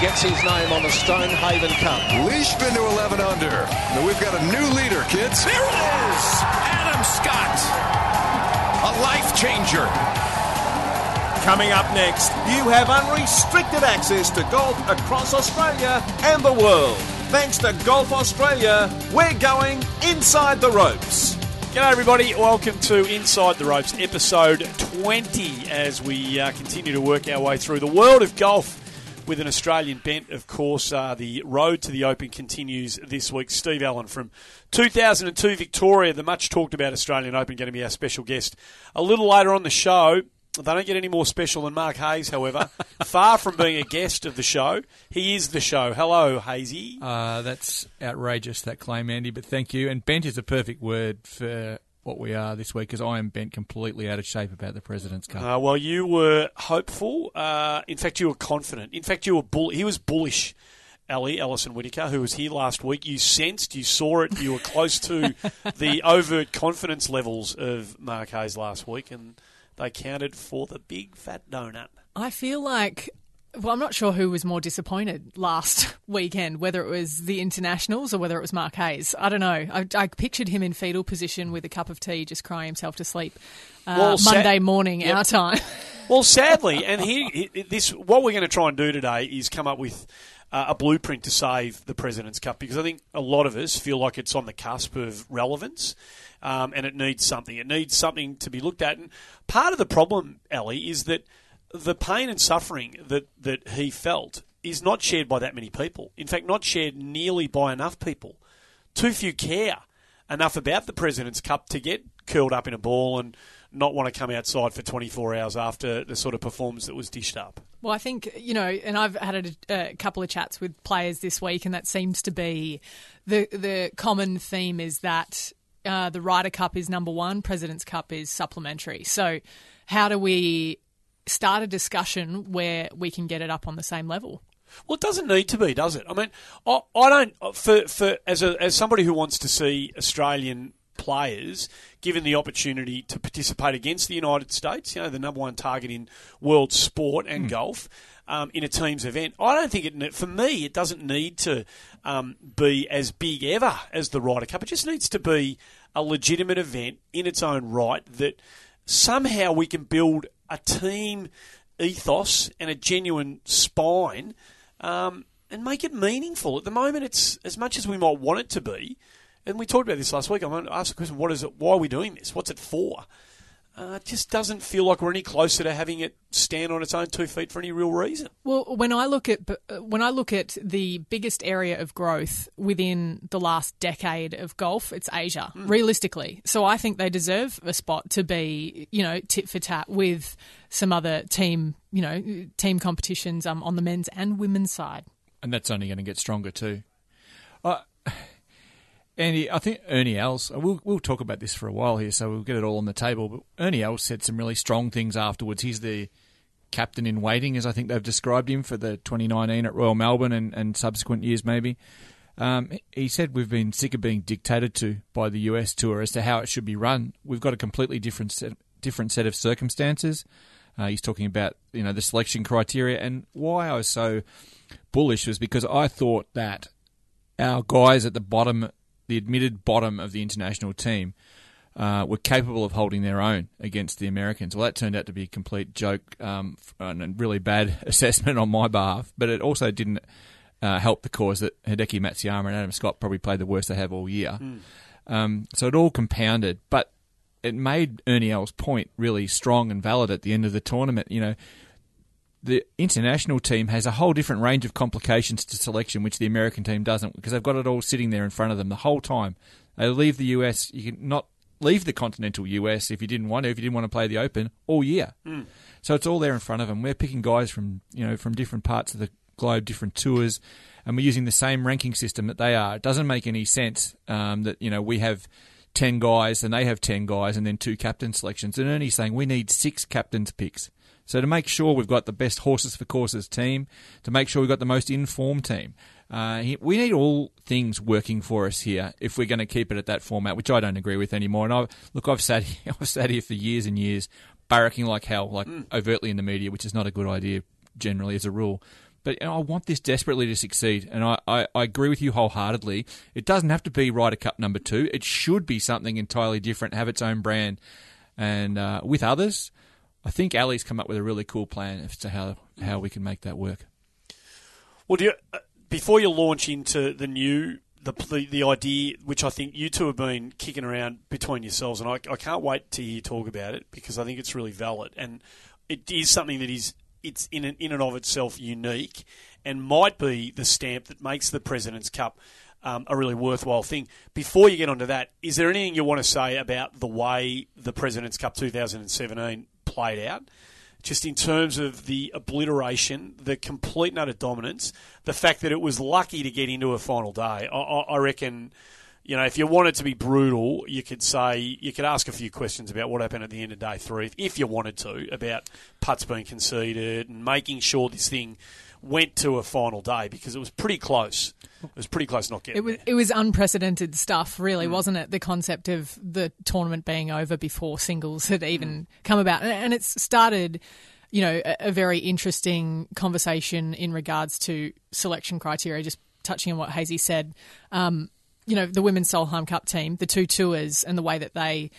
gets his name on the Stonehaven Cup. Leishman to 11 under. Now we've got a new leader, kids. There it is! Adam Scott. A life changer. Coming up next, you have unrestricted access to golf across Australia and the world. Thanks to Golf Australia, we're going inside the ropes. G'day, everybody. Welcome to Inside the Ropes, episode 20, as we uh, continue to work our way through the world of golf with an Australian bent. Of course, uh, the road to the Open continues this week. Steve Allan from 2002 Victoria, the much talked about Australian Open, going to be our special guest a little later on the show. They don't get any more special than Mark Hayes, however. Far from being a guest of the show, he is the show. Hello, Hazy. Uh, that's outrageous, that claim, Andy, but thank you. And bent is a perfect word for what we are this week because I am bent completely out of shape about the President's Cup. Uh, well, you were hopeful. Uh, in fact, you were confident. In fact, you were bull- he was bullish. Ali Alison Whitaker, who was here last week, you sensed, you saw it, you were close to the overt confidence levels of Mark Hayes last week, and they counted for the big fat donut. I feel like, well, I'm not sure who was more disappointed last weekend, whether it was the internationals or whether it was Mark Hayes. I don't know. I, I pictured him in fetal position with a cup of tea, just crying himself to sleep. Uh, Well, sa- Monday morning, Yep. our time. Well, sadly, and here, he- this what we're going to try and do today is come up with uh, a blueprint to save the President's Cup because I think a lot of us feel like it's on the cusp of relevance. Um, and it needs something. It needs something to be looked at. And part of the problem, Ellie, is that the pain and suffering that, that he felt is not shared by that many people. In fact, not shared nearly by enough people. Too few care enough about the President's Cup to get curled up in a ball and not want to come outside for 24 hours after the sort of performance that was dished up. Well, I think, you know, and I've had a, a couple of chats with players this week, and that seems to be the, the common theme is that uh, the Ryder Cup is number one, President's Cup is supplementary. So, how do we start a discussion where we can get it up on the same level? Well, it doesn't need to be, does it? I mean, I, I don't for for as a as somebody who wants to see Australian players given the opportunity to participate against the United States, you know, the number one target in world sport and golf. Um, in a team's event, I don't think it. For me, it doesn't need to um, be as big ever as the Ryder Cup. It just needs to be a legitimate event in its own right that somehow we can build a team ethos and a genuine spine um, and make it meaningful. At the moment, it's as much as we might want it to be. And we talked about this last week. I'm going to ask the question: What is it? Why are we doing this? What's it for? Uh, it just doesn't feel like we're any closer to having it stand on its own two feet for any real reason. Well, when I look at when I look at the biggest area of growth within the last decade of golf, it's Asia, realistically. So I think they deserve a spot to be, you know, tit for tat with some other team, you know, team competitions um, on the men's and women's side. and that's only going to get stronger too. Uh, Andy, I think Ernie Els. We'll we'll talk about this for a while here, so we'll get it all on the table. But Ernie Els said some really strong things afterwards. He's the captain in waiting, as I think they've described him for the 2019 at Royal Melbourne and, and subsequent years, maybe. Um, he said we've been sick of being dictated to by the US tour as to how it should be run. We've got a completely different set, different set of circumstances. Uh, he's talking about you know the selection criteria and why I was so bullish was because I thought that our guys at the bottom, the admitted bottom of the international team, uh, were capable of holding their own against the Americans. Well, that turned out to be a complete joke um, and a really bad assessment on my behalf, but it also didn't uh, help the cause that Hideki Matsuyama and Adam Scott probably played the worst they have all year. Um, so it all compounded, but it made Ernie Els's point really strong and valid at the end of the tournament. You know, the international team has a whole different range of complications to selection, which the American team doesn't, because they've got it all sitting there in front of them the whole time. They leave the US, you can not leave the continental US if you didn't want to, if you didn't want to play the Open all year. Mm. So it's all there in front of them. We're picking guys from you know from different parts of the globe, different tours, and we're using the same ranking system that they are. It doesn't make any sense um, that you know we have. 10 guys and they have 10 guys and then two captain selections. And Ernie's saying we need six captain's picks. So to make sure we've got the best horses for courses team, to make sure we've got the most informed team, uh, we need all things working for us here if we're going to keep it at that format, which I don't agree with anymore. And I look, I've sat here, I've sat here for years and years, barracking like hell, like mm. overtly in the media, which is not a good idea generally as a rule. But you know, I want this desperately to succeed, and I, I, I, agree with you wholeheartedly. It doesn't have to be Ryder Cup number two. It should be something entirely different, have its own brand, and uh, with others. I think Ali's come up with a really cool plan as to how how we can make that work. Well, you, uh, before you launch into the new the, the, the idea, which I think you two have been kicking around between yourselves, and I, I can't wait to hear you talk about it because I think it's really valid and it is something that is it's in and, in and of itself unique and might be the stamp that makes the President's Cup um, a really worthwhile thing. Before you get onto that, is there anything you want to say about the way the President's Cup 2017 played out? Just in terms of the obliteration, the complete and utter dominance, the fact that it was lucky to get into a final day. I, I, I reckon you know, if you wanted to be brutal, you could say you could ask a few questions about what happened at the end of day three, if you wanted to, about putts being conceded and making sure this thing went to a final day because it was pretty close. It was pretty close not getting it was, there. It was unprecedented stuff, really, mm. wasn't it? The concept of the tournament being over before singles had even mm. come about, and it's started. You know, a, a very interesting conversation in regards to selection criteria. Just touching on what Hazy said. Um, you know, the Women's Solheim Cup team, the two tours, and the way that they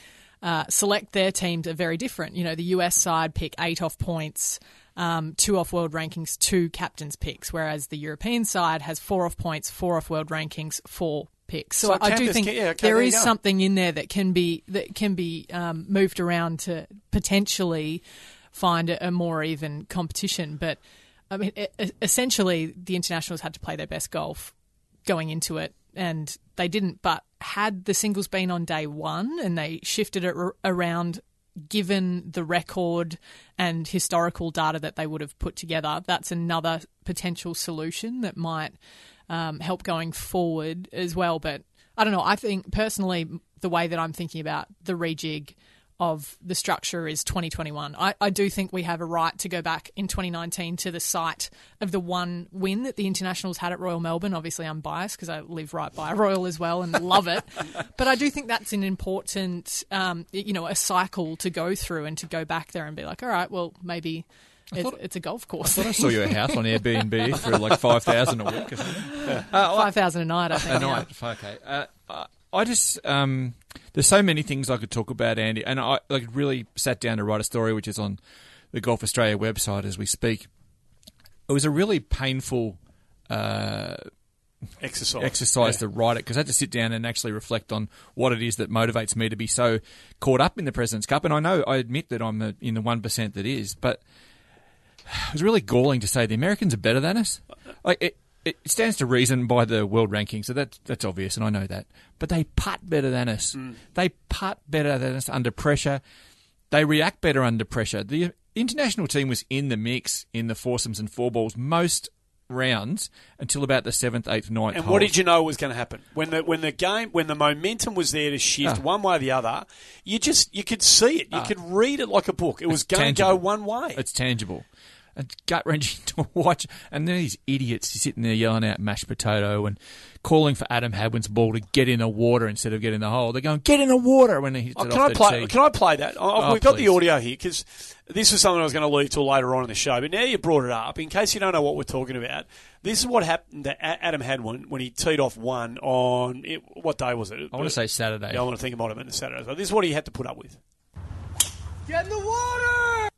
uh, select their teams are very different. You know, the US side pick eight off points, um, two off world rankings, two captains picks, whereas the European side has four off points, four off world rankings, four picks. So, so I do think yeah, okay, there is something in there that can be that can be um, moved around to potentially find a, a more even competition. But I mean, it, essentially, the internationals had to play their best golf going into it and they didn't. But had the singles been on day one and they shifted it r- around, given the record and historical data that they would have put together, that's another potential solution that might um, help going forward as well. But I don't know. I think personally, the way that I'm thinking about the rejig of the structure is 2021. I, I, do think we have a right to go back in 2019 to the site of the one win that the internationals had at Royal Melbourne. Obviously, I'm biased because I live right by Royal as well and love it. but I do think that's an important, um, you know, a cycle to go through and to go back there and be like, all right, well, maybe. It's, thought, it's, a golf course. I I saw you a house on Airbnb for like five thousand a week. Or something. Uh, five thousand a night, I think. A night, okay. Uh, I just um, there's so many things I could talk about, Andy, and I like really sat down to write a story, which is on the Golf Australia website as we speak. It was a really painful uh, exercise, exercise yeah. to write it because I had to sit down and actually reflect on what it is that motivates me to be so caught up in the President's Cup. And I know I admit that I'm in the one percent that is, but it was really galling to say the Americans are better than us. Like it, it stands to reason by the world ranking, so that's that's obvious, and I know that. But they putt better than us. Mm. They putt better than us under pressure. They react better under pressure. The international team was in the mix in the foursomes and four balls most rounds until about the seventh, eighth, ninth. And holes. what did you know was going to happen when the when the game when the momentum was there to shift ah. one way or the other? You just you could see it. You ah. could read it like a book. It was going to go one way. It's tangible gut wrenching to watch. And then these idiots sitting there yelling out mashed potato and calling for Adam Hadwin's ball to get in the water instead of get in the hole. They're going, get in the water when he hits oh, it can off I play, tee. Can I play that? Oh, oh, we've got the audio here because this was something I was going to leave till later on in the show. But now you brought it up, in case you don't know what we're talking about, this is what happened to Adam Hadwin when he teed off one on, it, what day was it? I want to say Saturday. Yeah, I want to think about it might have been Saturday. So this is what he had to put up with. Get in the water!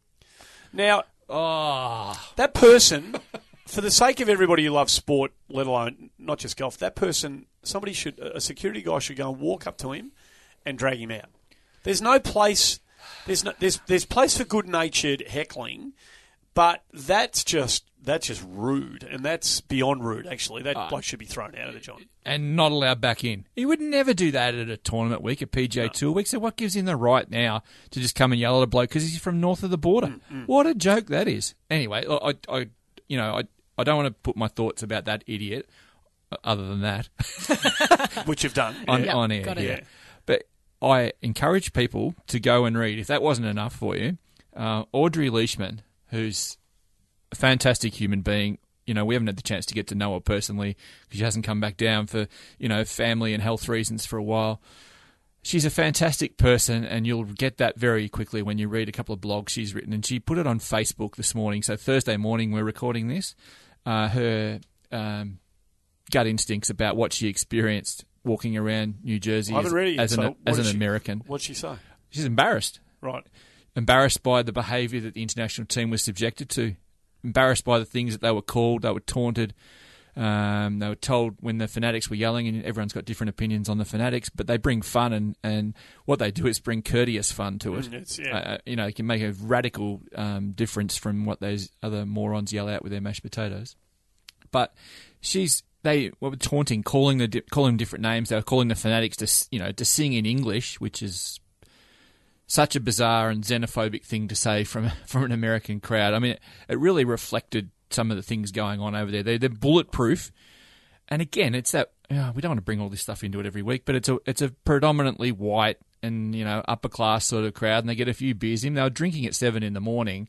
Now, Oh. That person, for the sake of everybody who loves sport, let alone not just golf, that person, somebody should, a security guy should go and walk up to him and drag him out. There's no place, there's no, there's there's place for good natured heckling, but that's just that's just rude, and that's beyond rude. Actually, that uh, bloke should be thrown out of the joint and not allowed back in. He would never do that at a tournament week, a PGA no. Tour week. So what gives him the right now to just come and yell at a bloke because he's from north of the border? Mm, mm. What a joke that is. Anyway, I, I you know, I, I don't want to put my thoughts about that idiot. uh, Other than that, which you've done on, Yeah. on air, Got yeah. But I encourage people to go and read. If that wasn't enough for you, uh, Audrey Leishman, who's a fantastic human being. You know, we haven't had the chance to get to know her personally because she hasn't come back down for you know family and health reasons for a while. She's a fantastic person, and you'll get that very quickly when you read a couple of blogs she's written. And she put it on Facebook this morning. So Thursday morning, we're recording this. Uh, her um, gut instincts about what she experienced walking around New Jersey as, it as an, so as an she- American. What'd she say? She's embarrassed. Right. Embarrassed by the behaviour that the international team was subjected to. Embarrassed by the things that they were called. They were taunted. Um, they were told when the fanatics were yelling, and everyone's got different opinions on the fanatics, but they bring fun, and, and what they do is bring courteous fun to it. Mm, yeah. Uh, you know, it can make a radical um, difference from what those other morons yell out with their mashed potatoes. But she's they were taunting, calling the calling them different names. They were calling the fanatics to you know to sing in English, which is such a bizarre and xenophobic thing to say from from an American crowd. I mean, it, it really reflected some of the things going on over there. They're, they're bulletproof, and again, it's that we don't want to bring all this stuff into it every week, but it's a it's a predominantly white and you know upper class sort of crowd, and they get a few beers in. They were drinking at seven in the morning.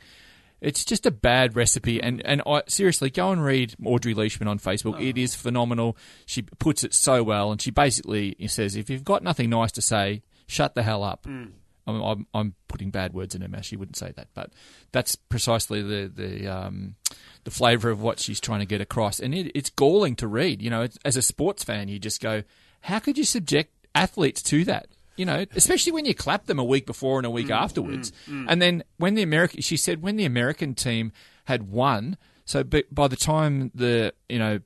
It's just a bad recipe, and and I, seriously, go and read Audrey Leishman on Facebook. It is phenomenal. She puts it so well, and she basically says, if you've got nothing nice to say, shut the hell up. Mm. I'm, I'm, I'm putting bad words in her mouth. She wouldn't say that, but that's precisely the the um, the flavour of what she's trying to get across, and it, it's galling to read. You know, as a sports fan, you just go, "How could you subject athletes to that?" You know, especially when you clap them a week before and a week mm, afterwards, mm, mm. and then when the American, she said, when the American team had won, so by the time the you know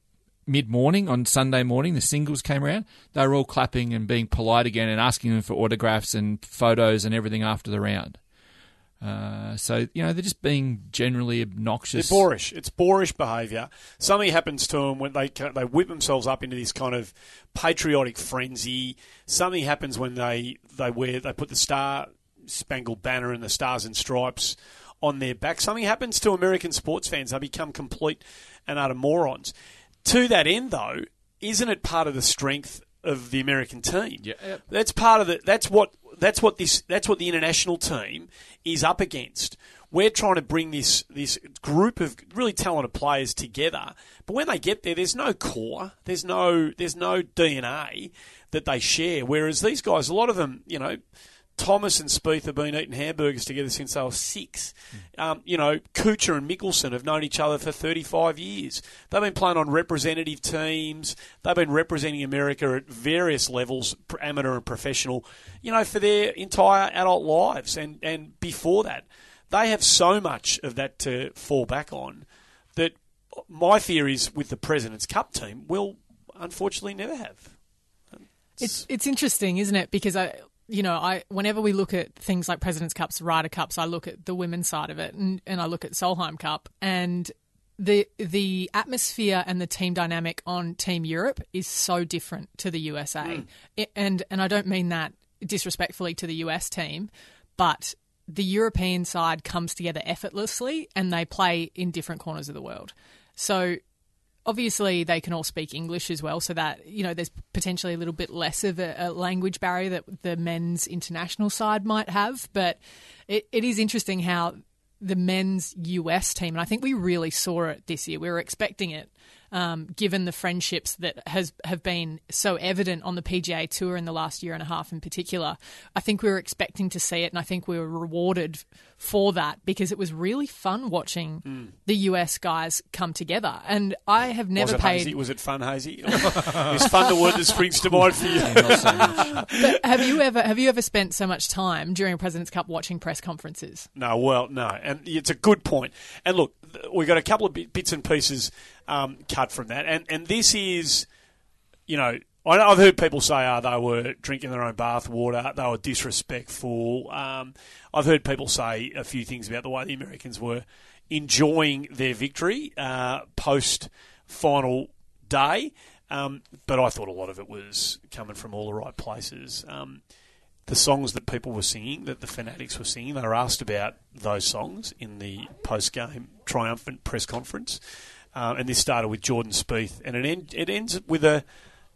mid morning on Sunday morning, the singles came around, they were all clapping and being polite again and asking them for autographs and photos and everything after the round. Uh, so you know they're just being generally They're obnoxious. boorish. It's boorish behaviour. Something happens to them when they they whip themselves up into this kind of patriotic frenzy. Something happens when they they wear they put the star spangled banner and the stars and stripes on their back. Something happens to American sports fans. They become complete and utter morons. To that end, though, isn't it part of the strength of the American team? Yeah. That's part of the. That's what. That's what this. That's what the international team is up against. We're trying to bring this this group of really talented players together, but when they get there, there's no core. There's no there's no DNA that they share. Whereas these guys, a lot of them, you know. Thomas and Spieth have been eating hamburgers together since they were six. Um, you know, Kuchar and Mickelson have known each other for 35 years. They've been playing on representative teams. They've been representing America at various levels, amateur and professional, you know, for their entire adult lives. And, and before that, they have so much of that to fall back on that my theory is with the President's Cup team, we'll unfortunately never have. It's it's interesting, isn't it? Because I, you know, I whenever we look at things like Presidents Cups, Ryder Cups, I look at the women's side of it, and, and I look at Solheim Cup, and the the atmosphere and the team dynamic on Team Europe is so different to the USA, hmm. It- and and I don't mean that disrespectfully to the US team, but the European side comes together effortlessly, and they play in different corners of the world. So obviously they can all speak English as well, so that you know there's potentially a little bit less of a, a language barrier that the men's international side might have. But it, it is interesting how the men's US team, and I think we really saw it this year. We were expecting it. Um, given the friendships that has have been so evident on the PGA Tour in the last year and a half, in particular, I think we were expecting to see it, and I think we were rewarded for that because it was really fun watching the US guys come together. And I have never was it paid. hazy? Was it fun hazy? is fun the word that springs to mind for you? But have you ever have you ever spent so much time during a President's Cup watching press conferences? No, well, no, and it's a good point. And look, th- we got a couple of bits and pieces um, cut from that, and and this is, you know, I've heard people say, "Oh, they were drinking their own bathwater, they were disrespectful." Um, I've heard people say a few things about the way the Americans were enjoying their victory uh, post final day, um, but I thought a lot of it was coming from all the right places. The songs that people were singing, that the fanatics were singing, they were asked about those songs in the post game triumphant press conference. uh, and this started with Jordan Spieth, and it end, it ends with a,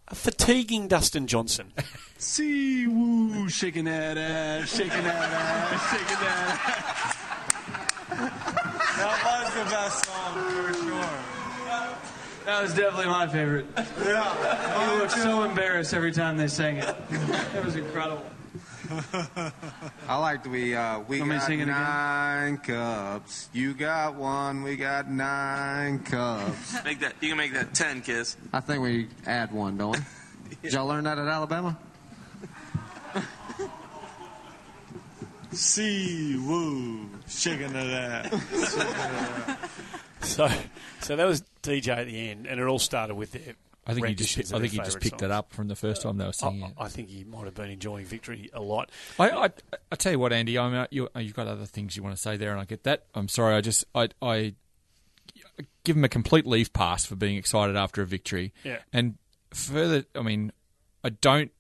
a fatiguing Dustin Johnson. See woo, shaking that ass, shaking that ass, shaking that ass. that was the best song for sure. That was definitely my favorite. Yeah. You looked so embarrassed every time they sang it. It was incredible. I like the we uh, we Want me to got sing it again? nine cups. You got one. We got nine cups. Make that. You can make that ten, kiss. I think we add one, don't we? Did y'all learn that at Alabama? See woo, shaking that ass. So, so that was DJ at the end, and it all started with their. I think he just I think he just picked it songs. up from the first uh, time they were singing it. I, I think he might have been enjoying victory a lot. I, I, I tell you what, Andy. I mean, uh, you, you've got other things you want to say there, and I get that. I'm sorry. I just I, I give him a complete leave pass for being excited after a victory. Yeah. And further, I mean, I don't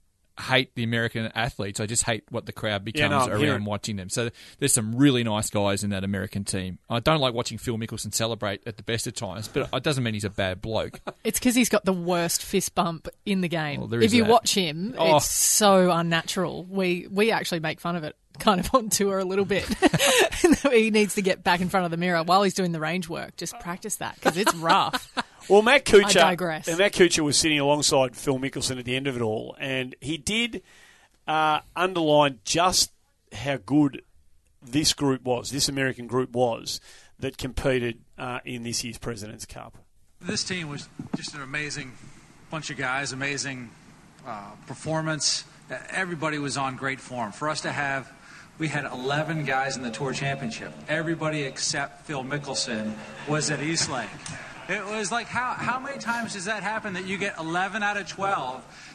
hate the American athletes. I just hate what the crowd Yeah, becomes no, around watching them. So there's some really nice guys in that American team. I don't like watching Phil Mickelson celebrate at the best of times, but it doesn't mean he's a bad bloke. It's because he's got the worst fist bump in the game. Well, there if you that. watch him, Oh. it's so unnatural. We we actually make fun of it, kind of on tour a little bit. he needs to get back in front of the mirror while he's doing the range work. Just practice that because it's rough. Well, Matt Kuchar, I digress. and Matt Kuchar was sitting alongside Phil Mickelson at the end of it all, and he did uh, underline just how good this group was, this American group was that competed uh, in this year's President's Cup. This team was just an amazing bunch of guys, amazing uh, performance. Uh, Everybody was on great form. For us to have, we had 11 guys in the Tour Championship. Everybody except Phil Mickelson was at East Lake. It was like, how, how many times does that happen that you get 11 out of 12?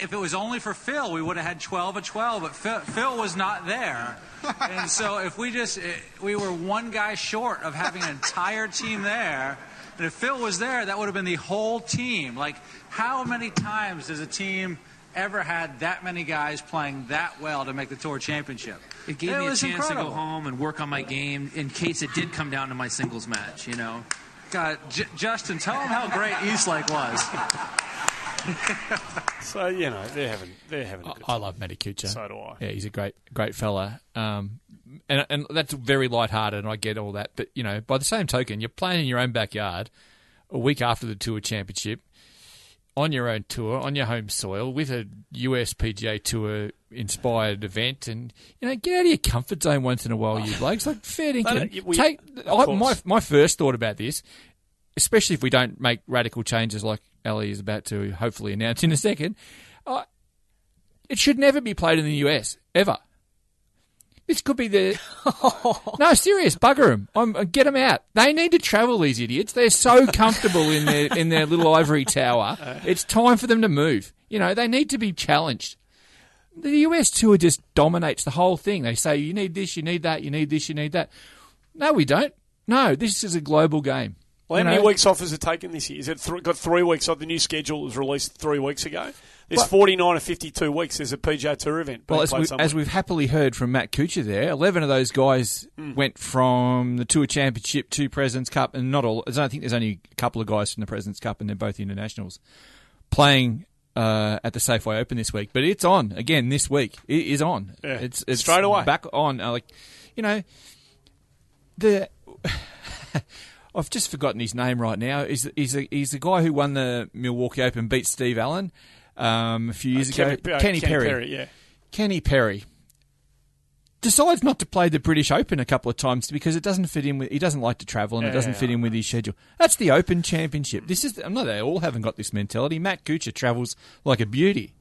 If it was only for Phil, we would have had 12 of 12, but Phil, Phil was not there. And so if we just, eh, we were one guy short of having an entire team there. And if Phil was there, that would have been the whole team. Like, how many times does a team ever had that many guys playing that well to make the Tour Championship? It gave me a chance to go home and work on my game in case it did come down to my singles match, you know. God, J- Justin, tell him how great East Lake was. So you know they're having they're having. A good I time. love Matty Kuchar. So do I. Yeah, he's a great, great fella. Um, and and that's very light-hearted, and I get all that. But you know, by the same token, you're playing in your own backyard a week after the Tour Championship, on your own tour, on your home soil, with a US PGA Tour inspired event, and you know, get out of your comfort zone once in a while, you blokes. Like fair dinkum. we- Take I, my my first thought about this, especially if we don't make radical changes like Ali is about to hopefully announce in a second. Uh, it should never be played in the US ever. This could be the no serious bugger them. I'm, get them out. They need to travel. These idiots. They're so comfortable in their in their little ivory tower. It's time for them to move. You know they need to be challenged. The US tour just dominates the whole thing. They say you need this, you need that, you need this, you need that. No, we don't. No, this is a global game. Well, how You many know? weeks off has it taken this year? Is it th- got three weeks off? The new schedule was released three weeks ago. There's Well- 49 or 52 weeks. There's a PGA Tour event. Well, as, we, as we've happily heard from Matt Kuchar there, 11 of those guys Hmm. went from the Tour Championship to President's Cup, and not all. I don't think there's only a couple of guys from the President's Cup, and they're both internationals, playing uh, at the Safeway Open this week. But it's on again this week. It is on. Yeah. It's, it's Straight away. back on. Uh, like, you know, the. I've just forgotten his name right now. Is he's a, he's the guy who won the Milwaukee Open, beat Steve Allan um, a few years Uh, ago. Kenny- uh, Kenny, Kenny Perry. Perry, yeah. Kenny Perry decides not to play the British Open a couple of times because it doesn't fit in with. He doesn't like to travel and it doesn't fit in with his schedule. That's the Open Championship. This is. I'm not. They all haven't got this mentality. Matt Kuchar travels like a beauty.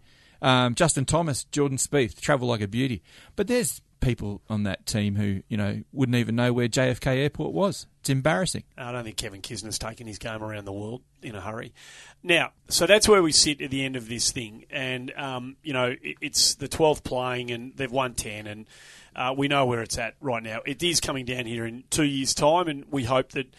Um, Justin Thomas, Jordan Spieth travel like a beauty. But there's people on that team who you know wouldn't even know where JFK Airport was. It's embarrassing. I don't think Kevin Kisner's taken his game around the world in a hurry. Now, so that's where we sit at the end of this thing, and um, you know it, it's the 12th playing, and they've won 10, and uh, we know where it's at right now. It is coming down here in two years' time, and we hope that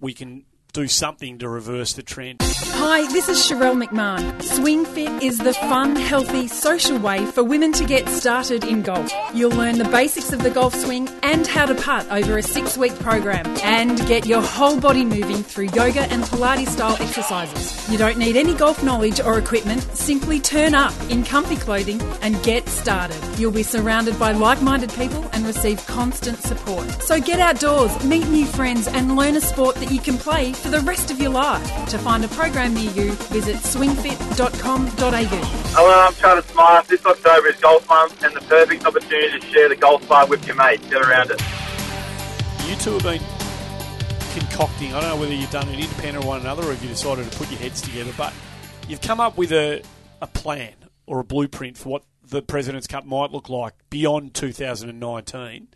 we can do something to reverse the trend. Hi, this is Sharelle McMahon. Swing Fit is the fun, healthy, social way for women to get started in golf. You'll learn the basics of the golf swing and how to putt over a six week program and get your whole body moving through yoga and Pilates style exercises. You don't need any golf knowledge or equipment, simply turn up in comfy clothing and get started. You'll be surrounded by like minded people and receive constant support. So get outdoors, meet new friends, and learn a sport that you can play for the rest of your life. To find a program near you, visit swingfit.com.au. Hello, I'm Travis Meyer. This October is Golf Month and the perfect opportunity to share the golf bar with your mates. Get around it. You two have been concocting, I don't know whether you've done it independent of one another or if you decided to put your heads together, but you've come up with a, a plan or a blueprint for what the President's Cup might look like beyond 2019. Do you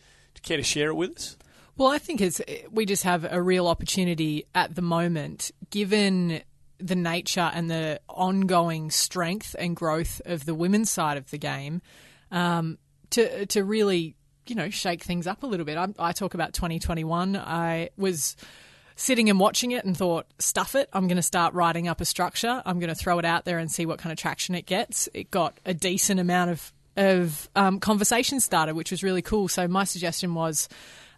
care to share it with us? Well, I think it's we just have a real opportunity at the moment, given the nature and the ongoing strength and growth of the women's side of the game, um, to to really you know shake things up a little bit. I, I talk about 2021. I was sitting and watching it and thought, stuff it. I'm going to start writing up a structure. I'm going to throw it out there and see what kind of traction it gets. It got a decent amount of of um, conversation started, which was really cool. So my suggestion was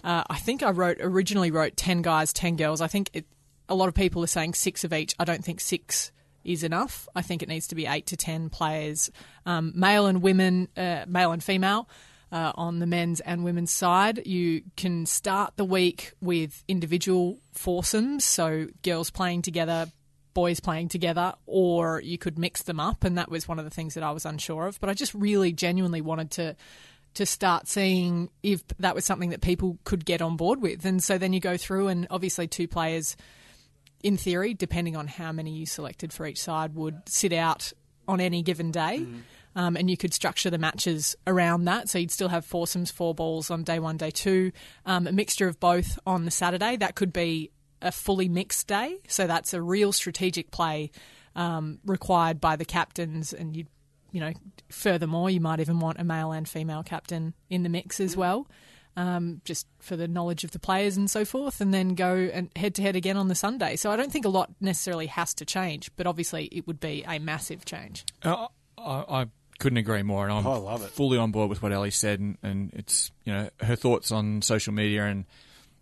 uh, I think I wrote originally wrote ten guys, ten girls. I think it, a lot of people are saying six of each. I don't think six is enough. I think it needs to be eight to ten players, um, male and women, uh, male and female. Uh, on the men's and women's side, you can start the week with individual foursomes, so girls playing together, boys playing together, or you could mix them up, and that was one of the things that I was unsure of. But I just really genuinely wanted to to start seeing if that was something that people could get on board with. And so then you go through, and obviously, two players, in theory, depending on how many you selected for each side, would sit out on any given day. Mm. Um, and you could structure the matches around that. So you'd still have foursomes, four balls on day one, day two, um, a mixture of both on the Saturday. That could be a fully mixed day. So that's a real strategic play um, required by the captains, and you'd you know, furthermore, you might even want a male and female captain in the mix as well, um, just for the knowledge of the players and so forth, and then go and head to head again on the Sunday. So I don't think a lot necessarily has to change, but obviously it would be a massive change. Uh, I, I, couldn't agree more, and I'm oh, I love it. fully on board with what Ellie said, and, and it's you know her thoughts on social media and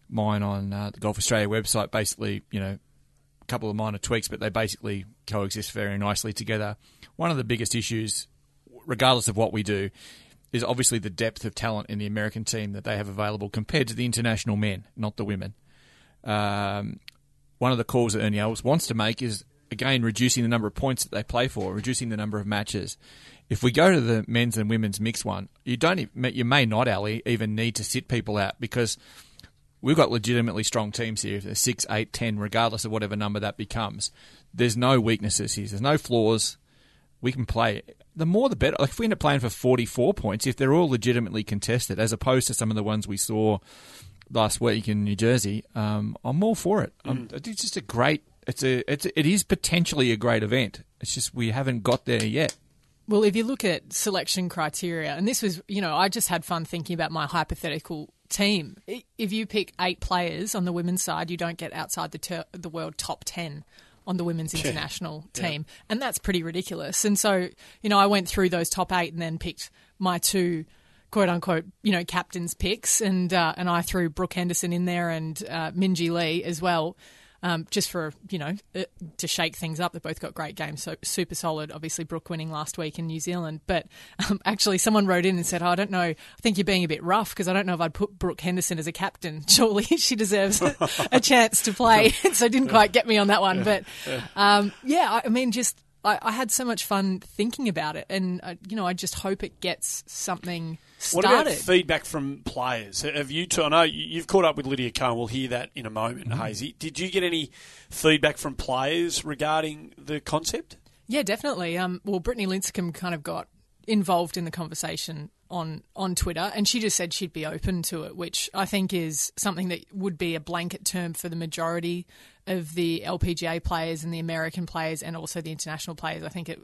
mine on uh, the Golf Australia website. Basically, you know, a couple of minor tweaks, but they basically coexist very nicely together one of the biggest issues, regardless of what we do, is obviously the depth of talent in the American team that they have available compared to the international men, not the women. Um, one of the calls that Ernie Els wants to make is again reducing the number of points that they play for, reducing the number of matches. If we go to the men's and women's mixed one, you don't, you may not, Ali, even need to sit people out because we've got legitimately strong teams here. six, eight, ten, regardless of whatever number that becomes. There's no weaknesses here. There's no flaws we can play. The more the better. Like if we end up playing for 44 points, if they're all legitimately contested, as opposed to some of the ones we saw last week in New Jersey, um, I'm all for it. Mm. It's just a great. It's a. It's a, it is potentially a great event. It's just we haven't got there yet. Well, if you look at selection criteria, and this was, you know, I just had fun thinking about my hypothetical team. If you pick eight players on the women's side, you don't get outside the ter- the world top ten on the women's international yeah. team. Yeah. And that's pretty ridiculous. And so, you know, I went through those top eight and then picked my two quote unquote, you know, captain's picks and uh, and I threw Brooke Henderson in there and uh, Minjee Lee as well um, just for you know uh, to shake things up. They both got great games, so super solid. Obviously, Brooke winning last week in New Zealand, but um, actually, someone wrote in and said, oh, "I don't know. I think you're being a bit rough because I don't know if I'd put Brooke Henderson as a captain. Surely she deserves a chance to play." so didn't quite get me on that one, but um, yeah, I mean, just I, I, had so much fun thinking about it, and uh, you know, I just hope it gets something started. What about feedback from players? Have you? Two, I know you've caught up with Lydia Ko. We'll hear that in a moment, mm-hmm. Hazy. Did you get any feedback from players regarding the concept? Yeah, definitely. Um, well, Brittany Lincicome kind of got involved in the conversation on on Twitter, and she just said she'd be open to it, which I think is something that would be a blanket term for the majority of the LPGA players and the American players, and also the international players. I think it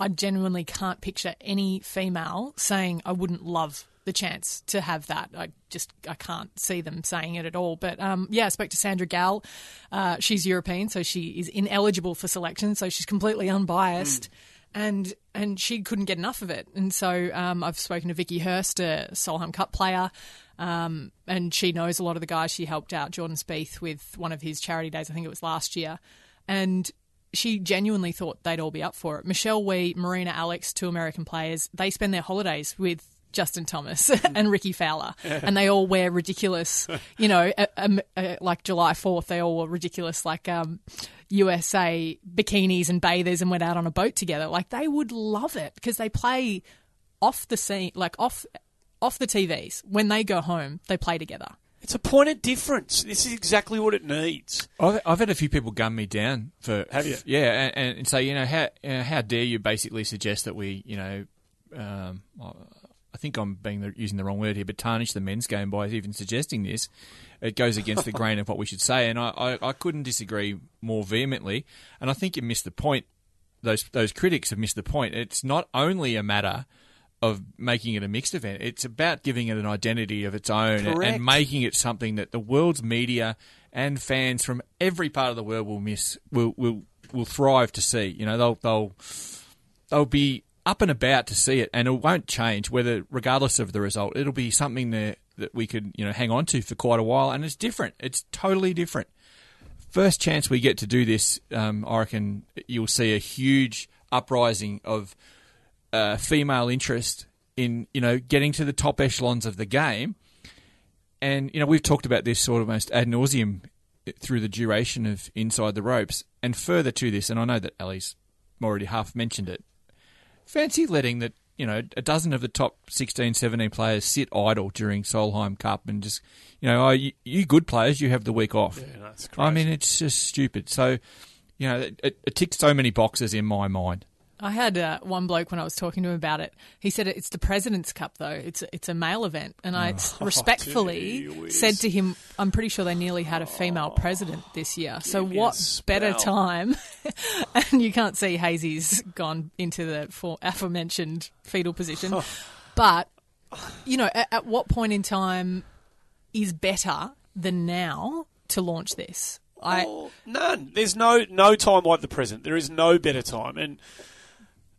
I genuinely can't picture any female saying I wouldn't love the chance to have that. I just I can't see them saying it at all. But um, yeah, I spoke to Sandra Gal. Uh, she's European, so she is ineligible for selection. So she's completely unbiased. Mm. And and she couldn't get enough of it, and so um, I've spoken to Vicky Hurst, a Solheim Cup player, um, and she knows a lot of the guys. She helped out Jordan Spieth with one of his charity days, I think it was last year, and she genuinely thought they'd all be up for it. Michelle Wie, Marina Alex, two American players, they spend their holidays with Justin Thomas and Rickie Fowler, and they all wear ridiculous, you know, like July Fourth, they all wore ridiculous, like um, USA bikinis and bathers, and went out on a boat together. Like they would love it because they play off the scene, like off off the TVs. When they go home, they play together. It's a point of difference. This is exactly what it needs. I've, I've had a few people gun me down for have you? Yeah, and, and say you know how you know, how dare you basically suggest that we you know um, I think I'm being the, using the wrong word here, but tarnish the men's game by even suggesting this. It goes against the grain of what we should say, and I, I, I couldn't disagree more vehemently. And I think you missed the point. Those those critics have missed the point. It's not only a matter of making it a mixed event. It's about giving it an identity of its own and, and, making it something that the world's media and fans from every part of the world will miss will will will thrive to see. You know, they'll they'll they'll be up and about to see it, and it won't change whether, regardless of the result, it'll be something that that we could you know hang on to for quite a while, and it's different. It's totally different. First chance we get to do this, um, I reckon you'll see a huge uprising of uh, female interest in you know getting to the top echelons of the game, and you know we've talked about this sort of most ad nauseum through the duration of Inside the Ropes, and further to this, and I know that Ali's already half mentioned it fancy letting that you know a dozen of the top 16, 17 players sit idle during Solheim Cup and just you know oh, you, you good players you have the week off. Yeah, that's I mean it's just stupid. So you know it, it ticks so many boxes in my mind. I had uh, one bloke when I was talking to him about it. He said it's the President's Cup though. It's it's a male event, and I oh, respectfully said to him, "I'm pretty sure they nearly had a female president this year. So what better time?" and you can't see Hazy's gone into the aforementioned fetal position, but you know, at, at what point in time is better than now to launch this? I, oh, none. There's no no time like the present. There is no better time, and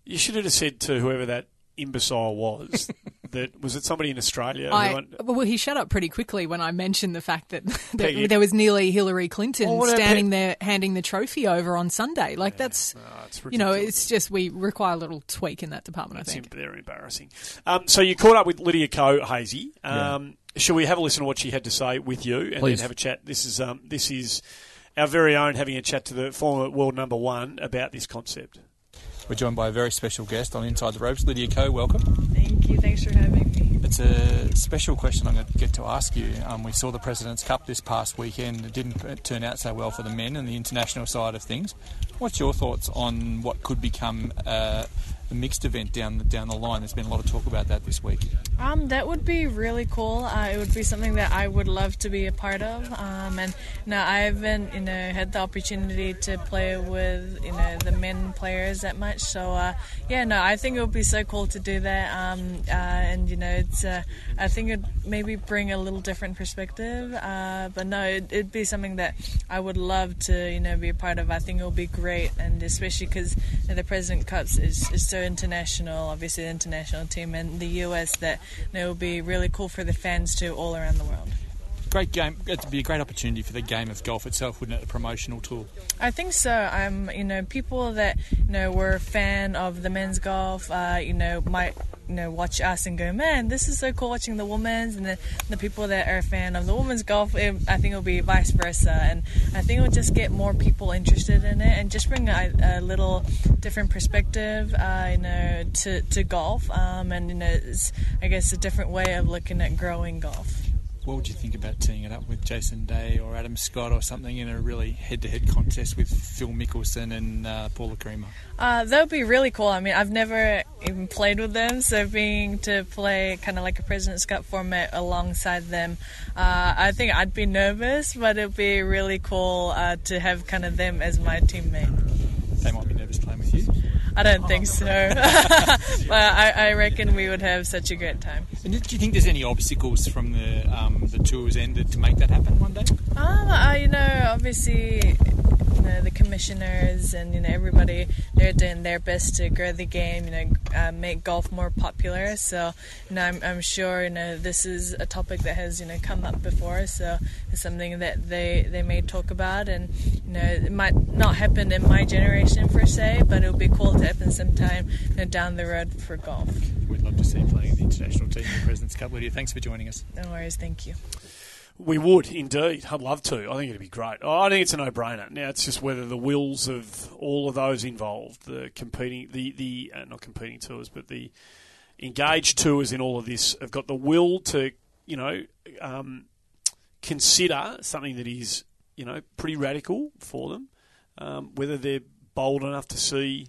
you should have said to whoever that imbecile was that was it somebody in Australia? I, well, he shut up pretty quickly when I mentioned the fact that, that there was nearly Hillary Clinton well, standing there handing the trophy over on Sunday. Like yeah, that's no, you know, it's just we require a little tweak in that department. That's I think they're embarrassing. Um, so you caught up with Lydia Ko Hazy. Um, yeah. Shall we have a listen to what she had to say with you and Please. then have a chat? This is um, this is our very own having a chat to the former world number one about this concept. We're joined by a very special guest on Inside the Ropes, Lydia Ko. Welcome. Thank you. Thanks for having me. It's a special question I'm going to get to ask you. Um, we saw the President's Cup this past weekend. It didn't turn out so well for the men and the international side of things. What's your thoughts on what could become uh, a mixed event down the, down the line. There's been a lot of talk about that this week. Um, that would be really cool. Uh, it would be something that I would love to be a part of. Um, and you I haven't you know had the opportunity to play with you know the men players that much. So uh, yeah, no, I think it would be so cool to do that. Um, uh, and you know, it's uh, I think it maybe bring a little different perspective. Uh, but no, it, would be something that I would love to you know be a part of. I think it would be great, and especially because you know, the President Cups is, is so international, obviously the international team and the US that you know, will be really cool for the fans too all around the world great game. It'd be a great opportunity for the game of golf itself, wouldn't it? A promotional tool. I think so. I'm, um, you know, people that you know were a fan of the men's golf, uh, you know, might you know watch us and go, man, this is so cool watching the women's, and then the people that are a fan of the women's golf, it, I think it'll be vice versa, and I think it'll just get more people interested in it and just bring a, a little different perspective, uh, you know, to to golf, um, and you know, I guess a different way of looking at growing golf what would you think about teeing it up with Jason Day or Adam Scott or something in a really head-to-head contest with Phil Mickelson and uh, Paula Creamer? Uh, that would be really cool. I mean, I've never even played with them, so being to play kind of like a President's Cup format alongside them, uh, I think I'd be nervous, but it'd be really cool uh, to have kind of them as my teammate. They might be nervous playing with you. I don't think so. but I, I reckon we would have such a great time. And do you think there's any obstacles from the um, the tour's end to make that happen one day? Um, uh, you know, obviously, know, the commissioners and you know everybody they're doing their best to grow the game. You know, uh, make golf more popular. So, you know, I'm, I'm sure you know this is a topic that has you know come up before. So it's something that they they may talk about, and you know, it might not happen in my generation per se, but it would be cool to happen sometime you know, down the road for golf. We'd love to see you playing in the international team in the President's Cup. Lydia, thanks for joining us. No worries, thank you. We would indeed. I'd love to. I think it'd be great. I think it's a no-brainer. Now it's just whether the wills of all of those involved, the competing, the the uh, not competing tours, but the engaged tours in all of this, have got the will to, you know, um, consider something that is, you know, pretty radical for them. Um, whether they're bold enough to see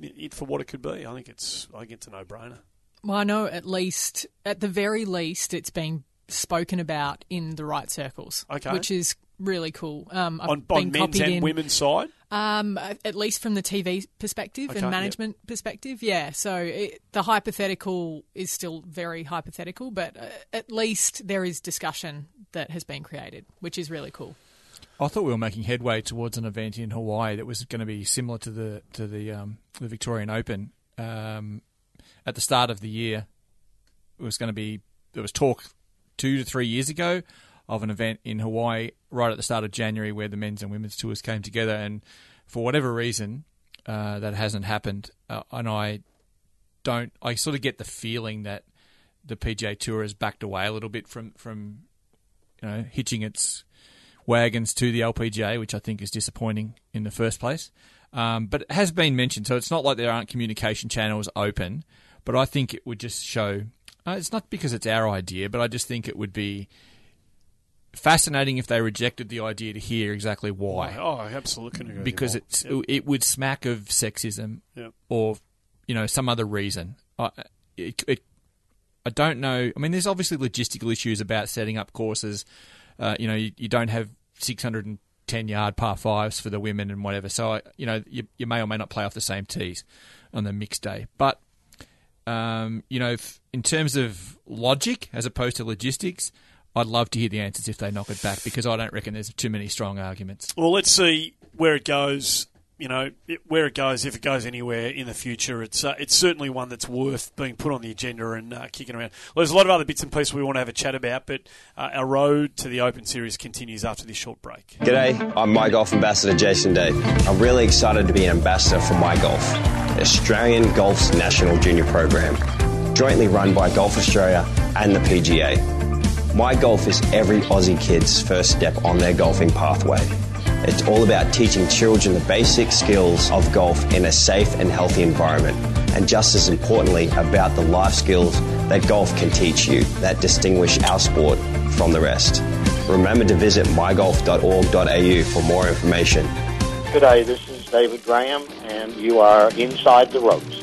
it for what it could be, I think it's. I think it's a no-brainer. Well, I know at least, at the very least, it's being spoken about in the right circles, Okay. which is really cool. Um, I've on, been on men's and in, women's side. Um, at least from the TV perspective Okay, and yep. management perspective, yeah. So it, the hypothetical is still very hypothetical, but uh, at least there is discussion that has been created, which is really cool. I thought we were making headway towards an event in Hawaii that was going to be similar to the to the um, the Victorian Open. Um, at the start of the year, it was going to be there was talk two to three years ago of an event in Hawaii right at the start of January where the men's and women's tours came together, and for whatever reason, uh, that hasn't happened. Uh, and I don't. I sort of get the feeling that the PGA Tour has backed away a little bit from from you know hitching its wagons to the LPGA, which I think is disappointing in the first place. Um, but it has been mentioned, so it's not like there aren't communication channels open. But I think it would just show. Uh, it's not because it's our idea, but I just think it would be fascinating if they rejected the idea to hear exactly why. Oh, I absolutely agree because it's Yep. it would smack of sexism Yep. or you know some other reason. I it, it, I don't know. I mean, there's obviously logistical issues about setting up courses. Uh, you know, you, you don't have 610 yard par fives for the women and whatever. So I, you know, you, you may or may not play off the same tees on the mixed day, but. Um, you know, if, in terms of logic as opposed to logistics, I'd love to hear the answers if they knock it back because I don't reckon there's too many strong arguments. Well, let's see where it goes. You know, it, where it goes, if it goes anywhere in the future, it's uh, it's certainly one that's worth being put on the agenda and uh, kicking around. Well, there's a lot of other bits and pieces we want to have a chat about, but uh, our road to the Open Series continues after this short break. G'day, I'm My Golf Ambassador Jason Day. I'm really excited to be an ambassador for My Golf, Australian Golf's national junior program, jointly run by Golf Australia and the PGA. My Golf is every Aussie kid's first step on their golfing pathway. It's all about teaching children the basic skills of golf in a safe and healthy environment, and just as importantly, about the life skills that golf can teach you that distinguish our sport from the rest. Remember to visit mygolf.org.au for more information. G'day, this is David Graham, and you are inside the ropes.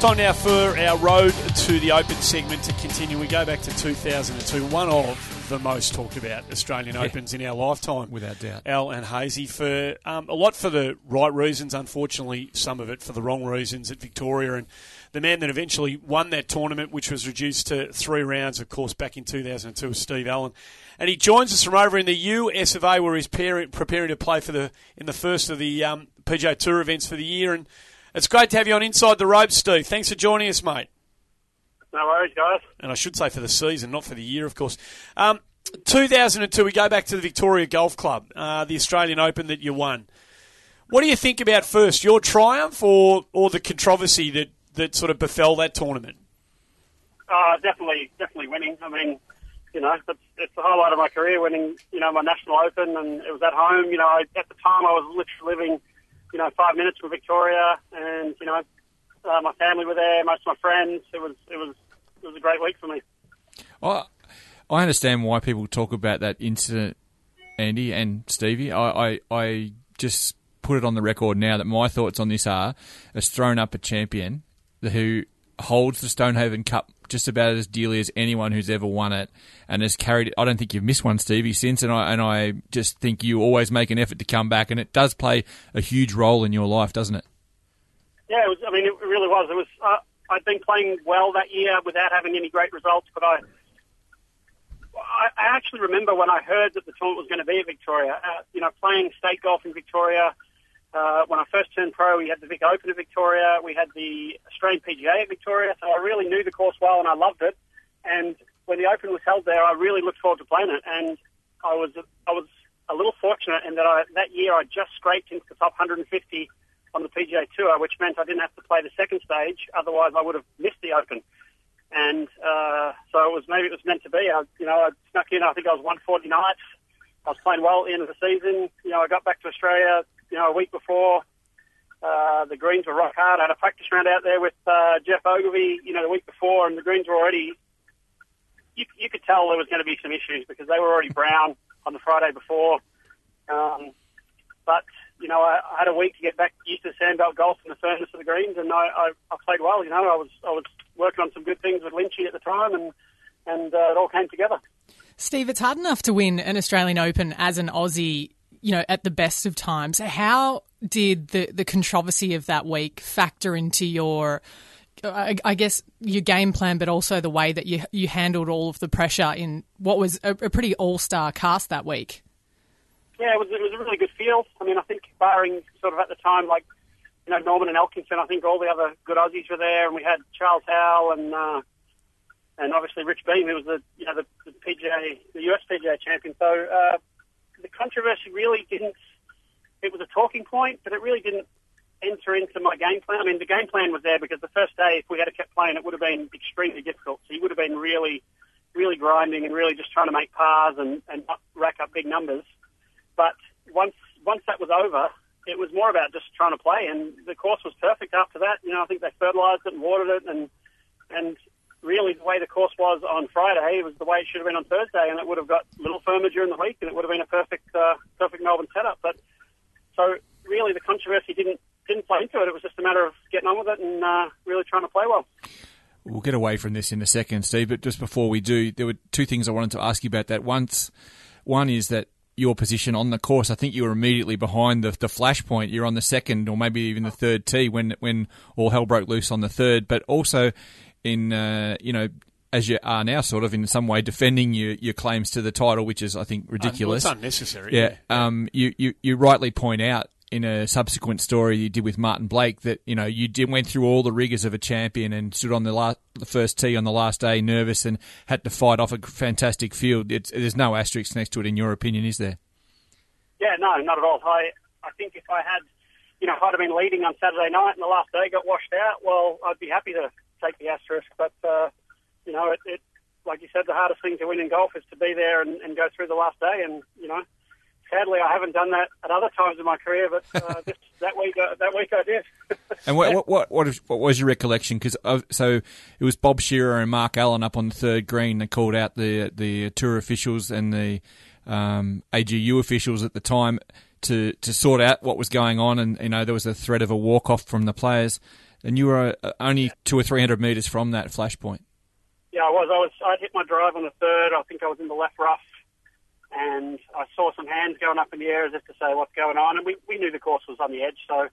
Time now for our road to the Open segment to continue. We go back to 2002, one of the most talked about Australian Opens in our lifetime. Without doubt. Al and Hazy for um, a lot for the right reasons, unfortunately, some of it for the wrong reasons at Victoria. And the man that eventually won that tournament, which was reduced to three rounds, of course, back in 2002, was Steve Allan. And he joins us from over in the US of A, where he's preparing to play for the in the first of the um, PGA Tour events for the year. And it's great to have you on Inside the Ropes, Steve. Thanks for joining us, mate. No worries, guys. And I should say for the season, not for the year, of course. Um, 2002, we go back to the Victoria Golf Club, uh, the Australian Open that you won. What do you think about first, your triumph or, or the controversy that, that sort of befell that tournament? Uh, definitely, definitely winning. I mean, you know, it's, it's the highlight of my career, winning, you know, my national open, and it was at home. You know, I, at the time I was literally living, you know, five minutes from Victoria, and you know, uh, my family were there, most of my friends. It was, it was, it was a great week for me. I, I understand why people talk about that incident, Andy and Stevie. I, I, I just put it on the record now that my thoughts on this are has thrown up a champion who holds the Stonehaven Cup just about as dearly as anyone who's ever won it, and has carried it. I don't think you've missed one, Stevie, since, and I and I just think you always make an effort to come back, and it does play a huge role in your life, doesn't it? Yeah, it was. I mean, it really was. It was. Uh, I'd been playing well that year without having any great results, but I, I, actually remember when I heard that the tournament was going to be at Victoria. Uh, you know, playing state golf in Victoria. Uh, when I first turned pro, we had the Vic Open at Victoria. We had the Australian PGA at Victoria, so I really knew the course well and I loved it. And when the Open was held there, I really looked forward to playing it. And I was I was a little fortunate in that I, that year I just scraped into the top 150 on the PGA Tour, which meant I didn't have to play the second stage. Otherwise, I would have missed the Open. And uh, so it was maybe it was meant to be. I, you know, I snuck in. I think I was 149th. I was playing well at the end of the season. You know, I got back to Australia. You know, a week before. Uh, the greens were rock hard. I had a practice round out there with uh, Geoff Ogilvy. You know, the week before, and the greens were already. You, you could tell there was going to be some issues because they were already brown on the Friday before. Um, but you know, I, I had a week to get back used to sandbelt golf and the firmness of the greens, and I, I, I played well. You know, I was I was working on some good things with Lynchy at the time, and and uh, it all came together. Steve, it's hard enough to win an Australian Open as an Aussie, you know, at the best of times. How did the the controversy of that week factor into your I, guess your game plan, but also the way that you you handled all of the pressure in what was a, a pretty all star cast that week. Yeah, it was, it was a really good field. I mean, I think barring sort of at the time, like, you know, Norman and Elkington, I think all the other good Aussies were there, and we had Charles Howell and uh, and obviously Rich Beem, who was the you know the, the PGA, the US PGA champion. So uh, the controversy really didn't. It was a talking point, but it really didn't enter into my game plan. I mean, the game plan was there because the first day, if we had kept playing, it would have been extremely difficult. So you would have been really, really grinding and really just trying to make pars and, and rack up big numbers. But once once that was over, it was more about just trying to play, and the course was perfect after that. You know, I think they fertilised it and watered it, and and really the way the course was on Friday it was the way it should have been on Thursday, and it would have got a little firmer during the week, and it would have been a perfect uh, perfect Melbourne setup. But so really, the controversy didn't didn't play into it. It was just a matter of getting on with it and uh, really trying to play well. We'll get away from this in a second, Steve. But just before we do, there were two things I wanted to ask you about. That once, one is that your position on the course. I think you were immediately behind the, the flashpoint. You're on the second or maybe even the third tee when when all hell broke loose on the third. But also in uh, you know as you are now, sort of in some way defending your, your claims to the title, which is I think ridiculous. Um, well, it's unnecessary. Yeah. yeah. Um, you, you you rightly point out in a subsequent story you did with Martin Blake that you know you did went through all the rigors of a champion and stood on the last, the first tee on the last day nervous and had to fight off a fantastic field. It's, there's no asterisk next to it in your opinion, is there? Yeah, no, not at all. I I think if I had, you know, if I'd have been leading on Saturday night and the last day got washed out, well, I'd be happy to take the asterisk. But uh, you know, it, it like you said, the hardest thing to win in golf is to be there and, and go through the last day, and you know sadly, I haven't done that at other times in my career, but uh, this, that week, uh, that week I did. and what, what, what, what, is, what was your recollection? Because uh, so it was Bob Shearer and Mark Allen up on the third green. They called out the the tour officials and the um, AGU officials at the time to to sort out what was going on, and you know there was a threat of a walk off from the players, and you were uh, only two or three hundred meters from that flashpoint. Yeah, I was. I was. I hit my drive on the third. I think I was in the left rough and I saw some hands going up in the air as if to say what's going on. And we, we knew the course was on the edge, so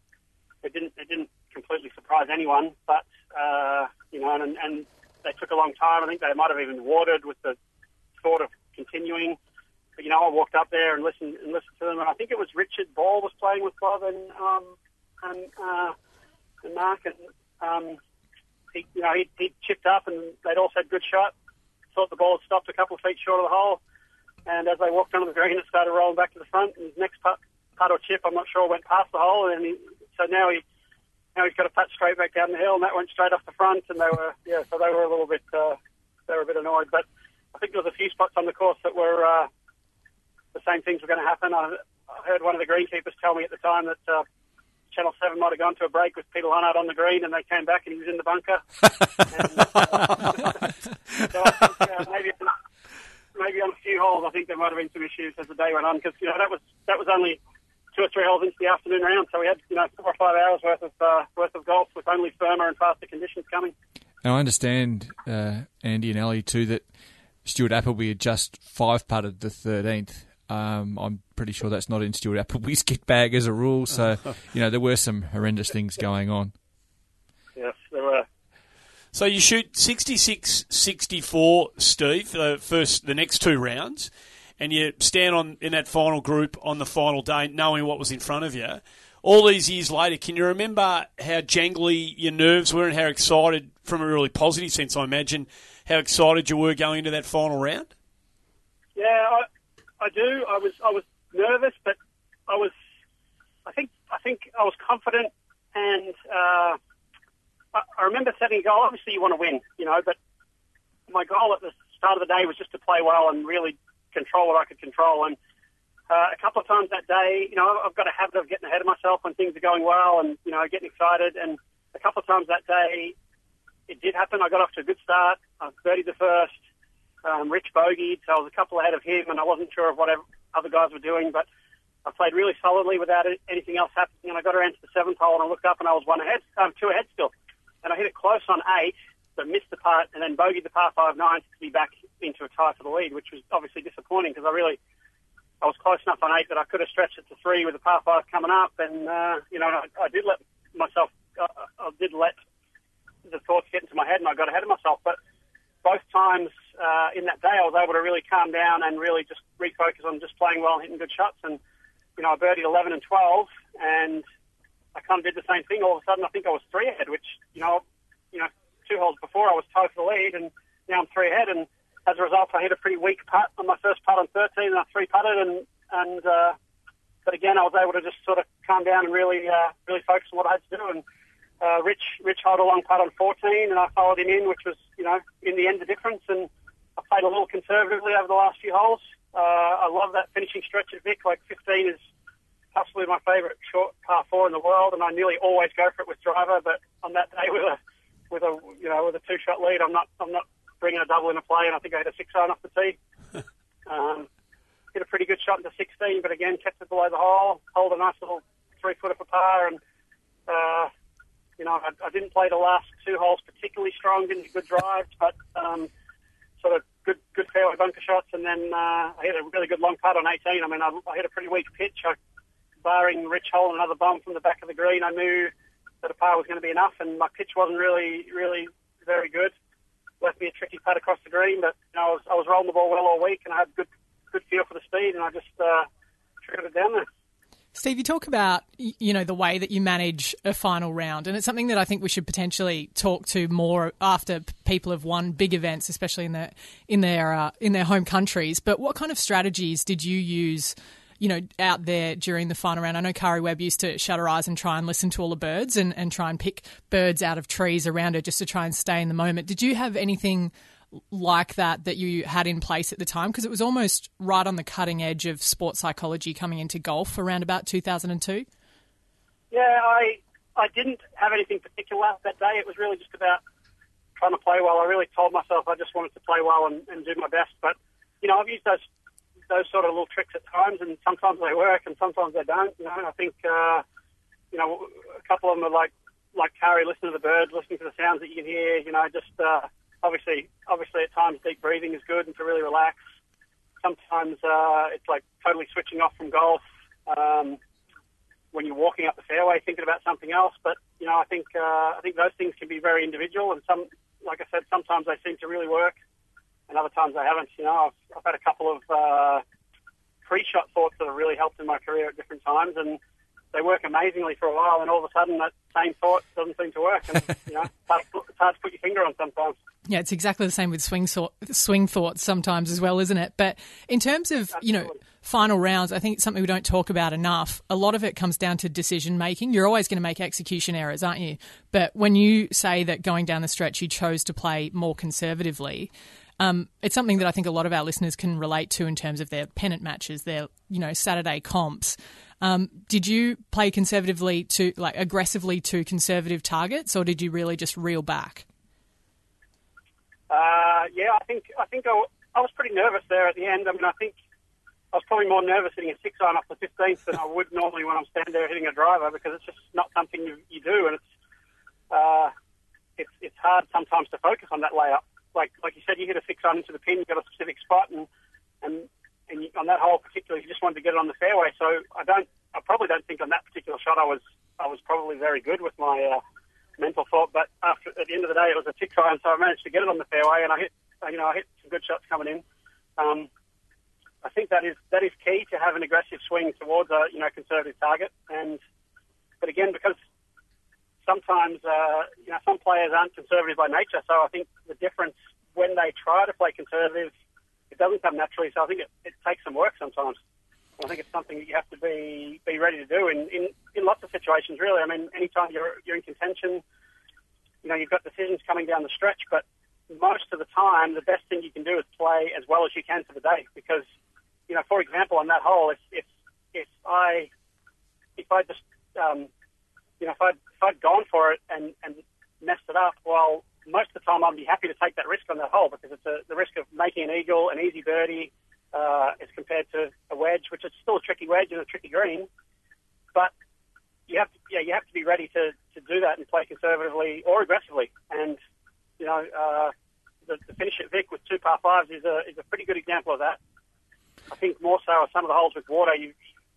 it didn't it didn't completely surprise anyone. But uh, you know, and, and they took a long time. I think they might have even watered with the thought of continuing. But, you know, I walked up there and listened and listened to them, and I think it was Richard Ball was playing with Bob and um, and, uh, and Mark, and um, he, you know, he, he chipped up, and they'd all said good shot. Thought the ball had stopped a couple of feet short of the hole and as they walked onto the green, it started rolling back to the front. And his next putt, putt or chip, I'm not sure, went past the hole. And he, so now he now he's got a putt straight back down the hill, and that went straight off the front. And they were yeah, so they were a little bit uh, they were a bit annoyed. But I think there was a few spots on the course that were uh, the same things were going to happen. I, I heard one of the greenkeepers tell me at the time that. Uh, Channel 7 might have gone to a break with Peter Lonard on the green and they came back and he was in the bunker. and, uh, so I think uh, maybe maybe on a few holes, I think there might have been some issues as the day went on because you know that was that was only two or three holes into the afternoon round, so we had you know four or five hours worth of uh, worth of golf with only firmer and faster conditions coming. Now I understand, uh, Andy and Ellie too, that Stuart Appleby had just five putted the thirteenth. Um, I'm pretty sure that's not in Stuart Appleby's kit bag as a rule. So, you know, there were some horrendous things going on. So you shoot 66 64, Steve, uh, first, the next two rounds, and you stand on in that final group on the final day knowing what was in front of you. All these years later, can you remember how jangly your nerves were and how excited, from a really positive sense, I imagine, how excited you were going into that final round? Yeah, I, I do. I was I was nervous, but I was I think I think I was confident, and uh, I, remember setting a goal. Obviously, you want to win, you know, but my goal at the start of the day was just to play well and really control what I could control. And uh, a couple of times that day, you know, I've got a habit of getting ahead of myself when things are going well, and you know, getting excited. And a couple of times that day, it did happen. I got off to a good start. I was 30 the first. Um, Rich bogeyed, so I was a couple ahead of him, and I wasn't sure of what other guys were doing, but I played really solidly without anything else happening. And I got around to the seventh hole, and I looked up, and I was one ahead, um, two ahead still, and I hit it close on eight, but missed the putt, and then bogeyed the par five nine to be back into a tie for the lead, which was obviously disappointing because I really I was close enough on eight that I could have stretched it to three with the par five coming up, and uh, you know I, I did let myself, I, I did let the thoughts get into my head, and I got ahead of myself. But both times uh, in that day, I was able to really calm down and really just refocus on just playing well and hitting good shots. And you know, I birdied 11 and 12, and I kind of did the same thing. All of a sudden, I think I was three ahead, which you know, you know, two holes before I was tied for the lead, and now I'm three ahead. And as a result, I hit a pretty weak putt on my first putt on 13, and I three putted, and and uh, but again, I was able to just sort of calm down and really uh, really focus on what I had to do. And uh, Rich Rich held a long putt on 14, and I followed him in, which was you know in the end the difference. And I played a little conservatively over the last few holes. Uh, I love that finishing stretch at Vic. Like 15 is possibly my favourite short par four in the world, and I nearly always go for it with driver. But on that day with a with a you know with a two shot lead, I'm not I'm not bringing a double in a play, and I think I hit a six iron off the tee. um, hit a pretty good shot into 16, but again kept it below the hole, hold a nice little three footer for par, and uh, you know, I, I didn't play the last two holes particularly strong, didn't good drives, but um, sort of good good fairway bunker shots, and then uh, I hit a really good long putt on 18. I mean, I, I hit a pretty weak pitch. I, barring Rich Hole and another bomb from the back of the green, I knew that a par was going to be enough, and my pitch wasn't really really very good. Left me a tricky putt across the green, but you know, I was I was rolling the ball well all week, and I had good good feel for the speed, and I just uh, triggered it down there. Steve, you talk about you know the way that you manage a final round, and it's something that I think we should potentially talk to more after people have won big events, especially in their in their uh, in their home countries. But what kind of strategies did you use? You know, out there during the final round. I know Karrie Webb used to shut her eyes and try and listen to all the birds and, and try and pick birds out of trees around her just to try and stay in the moment. Did you have anything like that that you had in place at the time? Because it was almost right on the cutting edge of sports psychology coming into golf around about 2002. Yeah, I I didn't have anything particular that day. It was really just about trying to play well. I really told myself I just wanted to play well and, and do my best. But you know, I've used those those sort of little tricks at times, and sometimes they work and sometimes they don't. You know, I think uh, you know a couple of them are like like Karrie, listen to the birds, listening to the sounds that you can hear. You know, just uh, obviously, obviously at times deep breathing is good and to really relax. Sometimes uh, it's like totally switching off from golf um, when you're walking up the fairway, thinking about something else. But you know, I think uh, I think those things can be very individual, and some, like I said, sometimes they seem to really work, and other times they haven't. You know, I've, I've had a couple of uh, pre-shot thoughts that have really helped in my career at different times, and they work amazingly for a while, and all of a sudden that same thought doesn't seem to work. And, you know, it's hard, it's hard to put your finger on sometimes. Yeah, it's exactly the same with swing so- swing thoughts sometimes as well, isn't it? But in terms of Absolutely. you know final rounds, I think it's something we don't talk about enough. A lot of it comes down to decision making. You're always going to make execution errors, aren't you? But when you say that going down the stretch, you chose to play more conservatively. Um, it's something that I think a lot of our listeners can relate to in terms of their pennant matches, their you know Saturday comps. Um, did you play conservatively to like aggressively to conservative targets, or did you really just reel back? Uh, yeah, I think I think I, was pretty nervous there at the end. I mean, I think I was probably more nervous hitting a six iron off the 15th than I would normally when I'm standing there hitting a driver because it's just not something you, you do, and it's uh, it's it's hard sometimes to focus on that layup. Like like you said, you hit a six iron into the pin, you got a specific spot, and and and on that hole particularly, you just wanted to get it on the fairway. So I don't, I probably don't think on that particular shot I was, I was probably very good with my uh, mental thought. But after at the end of the day it was a tick iron, so I managed to get it on the fairway, and I hit, you know, I hit some good shots coming in. Um, I think that is that is key to have an aggressive swing towards a you know conservative target. And but again, because sometimes uh, you know some players aren't conservative by nature, so I think the difference when they try to play conservative, it doesn't come naturally. So I think it, it takes some work sometimes. I think it's something that you have to be be ready to do in, in, in lots of situations. Really, I mean, anytime you're you're in contention, you know you've got decisions coming down the stretch, but most of the time, the best thing you can do is play as well as you can for the day. Because, you know, for example, on that hole, if if if I if I just um, you know if I'd I'd gone for it and and messed it up, well, most of the time I'd be happy to take that risk on that hole because it's a, the risk of making an eagle, an easy birdie, uh, as compared to a wedge, which is still a tricky wedge and a tricky green. But you have to, yeah, you have to be ready to, to do that and play conservatively or aggressively. And you know, uh, the, the finish at Vic with two par fives is a is a pretty good example of that. I think more so are some of the holes with water, you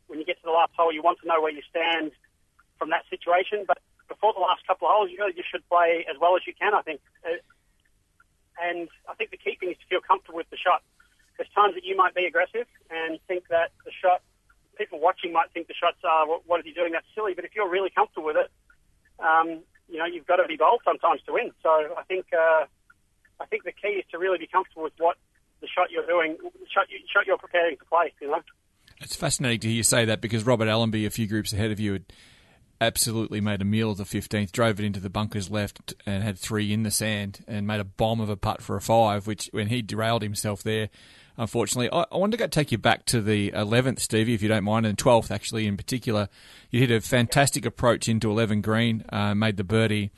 when you get to the last hole, you want to know where you stand from that situation. But before the last couple of holes, you really just should play as well as you can. I think, uh, and I think the key thing is to feel comfortable with the shot. There's times that you might be aggressive and think that the shot, people watching might think the shots are, what, is he doing? That's silly. But if you're really comfortable with it, um, you know, you've got to be bold sometimes to win. So I think, uh, I think the key is to really be comfortable with what the shot you're doing, the shot, you, shot you're preparing to play. You know. It's fascinating to hear you say that because Robert Allenby, a few groups ahead of you, had absolutely made a meal of the 15th, drove it into the bunkers left and had three in the sand and made a bomb of a putt for a five, which when he derailed himself there, unfortunately. I, I wanted to go take you back to the 11th, Stevie, if you don't mind, and 12th actually in particular. You hit a fantastic approach into 11 green, uh, made the birdie.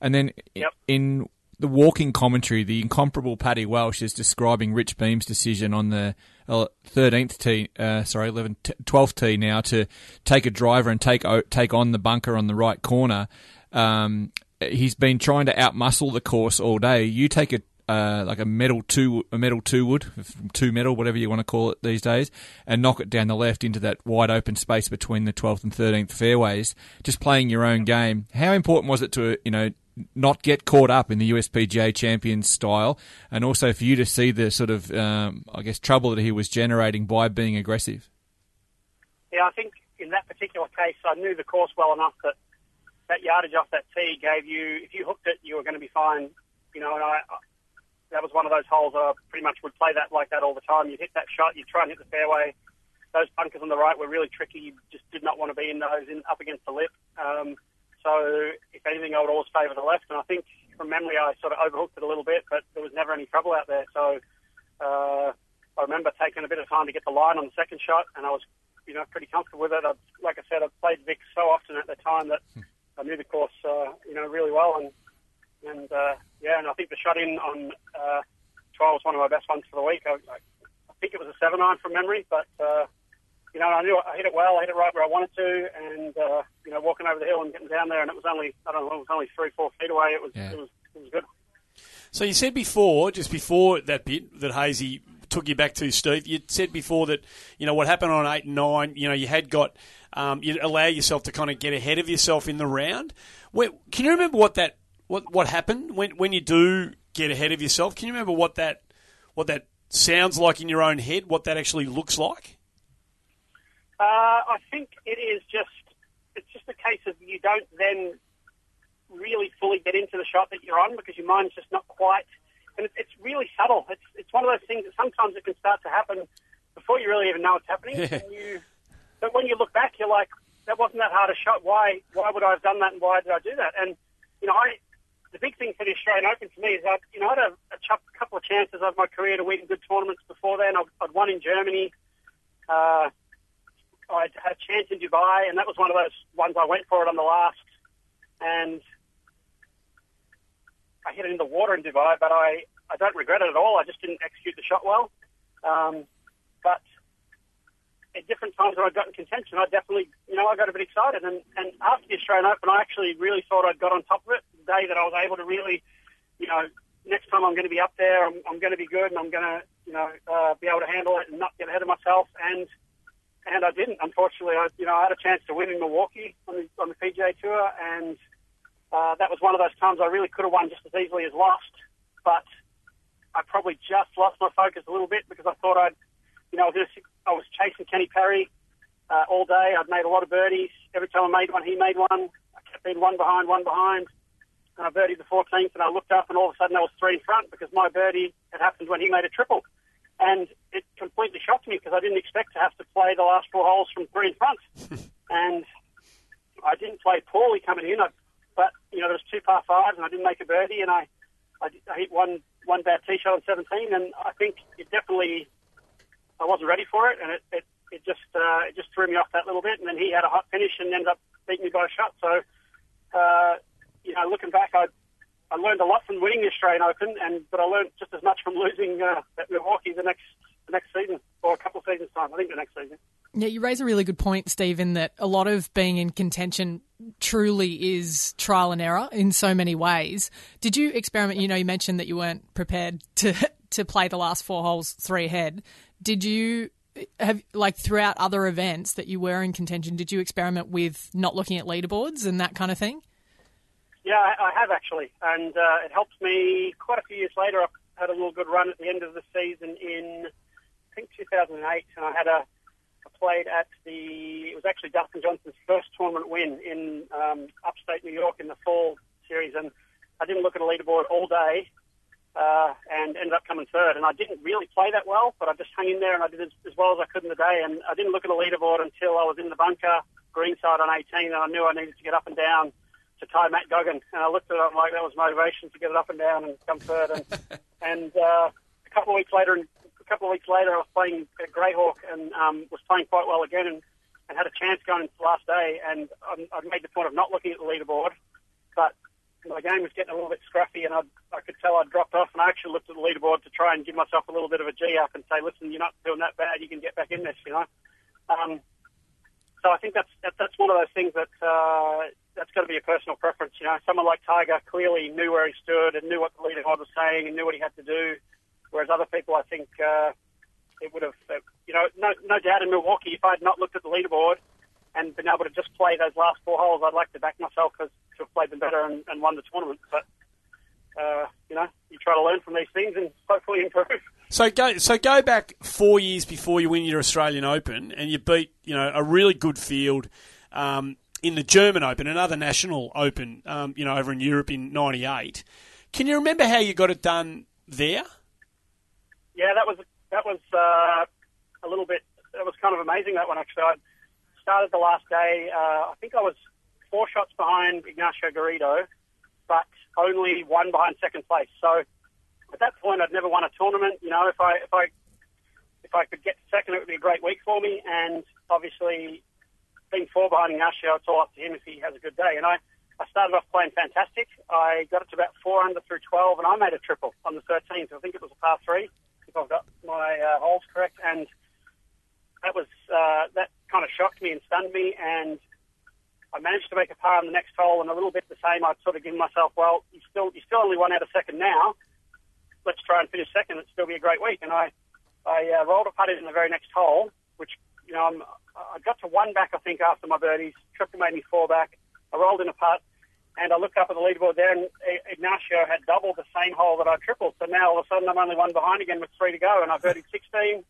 And then yep. in the walking commentary, the incomparable Paddy Welsh is describing Rich Beem's decision on the uh, thirteenth tee, uh, sorry, 11, 12th tee now to take a driver and take take on the bunker on the right corner. Um, he's been trying to outmuscle the course all day. You take a uh, like a metal two a metal two wood two metal whatever you want to call it these days and knock it down the left into that wide open space between the 12th and 13th fairways just playing your own game how important was it to you know not get caught up in the USPGA champions style, and also for you to see the sort of, um, I guess, trouble that he was generating by being aggressive. Yeah, I think in that particular case, I knew the course well enough that that yardage off that tee gave you, if you hooked it, you were going to be fine. You know, and I, that was one of those holes I pretty much would play that like that all the time. You'd hit that shot, you'd try and hit the fairway. Those bunkers on the right were really tricky. You just did not want to be in those in, up against the lip. Um, so if anything, I would always favour the left. And I think from memory, I sort of overhooked it a little bit, but there was never any trouble out there. So uh, I remember taking a bit of time to get the line on the second shot, and I was, you know, pretty comfortable with it. I, like I said, I played Vic so often at the time that I knew the course, uh, you know, really well. And and uh, yeah, and I think the shot in on uh, 12 was one of my best ones for the week. I, I, I think it was a seven iron from memory, but. Uh, you know, I knew I hit it well. I hit it right where I wanted to, and uh, you know, walking over the hill and getting down there, and it was only I don't know, it was only three, four feet away. It was, yeah. it was, it was good. So you said before, just before that bit that Hazy took you back to, Steve. You said before that you know what happened on eight and nine. You know, you had got um, you allow yourself to kind of get ahead of yourself in the round. Where, can you remember what that what what happened when when you do get ahead of yourself? Can you remember what that what that sounds like in your own head? What that actually looks like? Uh, I think it is just it's just a case of you don't then really fully get into the shot that you're on because your mind's just not quite, and it's, it's really subtle. It's it's one of those things that sometimes it can start to happen before you really even know it's happening. Yeah. And you, but when you look back, you're like, that wasn't that hard a shot. Why why would I have done that, and why did I do that? And you know, I the big thing for the Australian Open for me is that you know I had a, a couple of chances of my career to win good tournaments before then. I'd, I'd won in Germany. Uh, I had a chance in Dubai, and that was one of those ones I went for it on the last, and I hit it in the water in Dubai, but I, I don't regret it at all. I just didn't execute the shot well. Um, but at different times when I got in contention, I definitely, you know, I got a bit excited. And, and after the Australian Open, I actually really thought I'd got on top of it. The day that I was able to really, you know, next time I'm going to be up there, I'm, I'm going to be good, and I'm going to, you know, uh, be able to handle it and not get ahead of myself. And and I didn't. Unfortunately, I, you know, I had a chance to win in Milwaukee on the on the PGA Tour, and uh, that was one of those times I really could have won just as easily as lost, but I probably just lost my focus a little bit because I thought I'd, you know, I was, I was chasing Kenny Perry uh, all day. I'd made a lot of birdies. Every time I made one, he made one. I kept being one behind, one behind. And I birdied the 14th, and I looked up, and all of a sudden I was three in front because my birdie had happened when he made a triple. And it completely shocked me because I didn't expect to have to play the last four holes from three in front. and I didn't play poorly coming in, I, but you know there was two par fives, and I didn't make a birdie, and I I, I hit one one bad tee shot on 17, and I think it definitely I wasn't ready for it, and it it, it just uh, it just threw me off that little bit, and then he had a hot finish and ended up beating me by a shot. So uh, you know, looking back, I I learned a lot from winning the Australian Open, and but I learned just as much from losing uh, at Milwaukee the next the next season or a couple of seasons time. I think the next season. Yeah, you raise a really good point, Stephen. that a lot of being in contention truly is trial and error in so many ways. Did you experiment? You know, you mentioned that you weren't prepared to to play the last four holes three ahead. Did you have like throughout other events that you were in contention? Did you experiment with not looking at leaderboards and that kind of thing? Yeah, I, I have actually, and uh, it helped me quite a few years later. I had a little good run at the end of the season in I think 2008, and I had a played at the it was actually Dustin Johnson's first tournament win in um, upstate New York in the fall series, and I didn't look at a leaderboard all day, uh, and ended up coming third. And I didn't really play that well, but I just hung in there and I did as, as well as I could in the day. And I didn't look at a leaderboard until I was in the bunker, greenside on 18, and I knew I needed to get up and down to tie Matt Goggin. And I looked at it, I'm like, that was motivation to get it up and down and come third. And, and uh, a couple of weeks later, and a couple of weeks later, I was playing at Grayhawk and um, was playing quite well again and, and had a chance going into the last day. And I, I made the point of not looking at the leaderboard, but my game was getting a little bit scruffy, and I, I could tell I'd dropped off. And I actually looked at the leaderboard to try and give myself a little bit of a G up and say, "Listen, you're not doing that bad. You can get back in this," you know. Um, so I think that's that, that's one of those things that uh, that's got to be a personal preference. You know, someone like Tiger clearly knew where he stood and knew what the leaderboard was saying and knew what he had to do, whereas other people, I think, uh, it would have, uh, you know, no, no doubt in Milwaukee, if I'd not looked at the leaderboard and been able to just play those last four holes, I'd like to back myself as to have played them better and, and won the tournament. But uh, you know, you try to learn from these things and hopefully improve. So go so go back four years before you win your Australian Open, and you beat you know a really good field um, in the German Open, another national Open, um, you know over in Europe in '98. Can you remember how you got it done there? Yeah, that was that was uh, a little bit. That was kind of amazing. That one actually. I started the last day. Uh, I think I was four shots behind Ignacio Garrido, only one behind second place. So at that point, I'd never won a tournament. You know, if I if I if I could get second, it would be a great week for me. And obviously, being four behind Ignacio, it's all up to him if he has a good day. And I, I started off playing fantastic. I got it to about four under through 12, and I made a triple on the 13th. I think it was a par three, if I've got my uh, holes correct. And that was uh, that kind of shocked me and stunned me. And I managed to make a par on the next hole, and a little bit the same. I'd sort of given myself, well, you still you still only one out of second now. Let's try and finish second. It'll still be a great week. And I I uh, rolled a putt in the very next hole, which you know I'm, I got to one back I think after my birdies. Triple made me four back. I rolled in a putt, and I looked up at the leaderboard there, and Ignacio had doubled the same hole that I tripled. So now all of a sudden I'm only one behind again with three to go, and I birdied 16,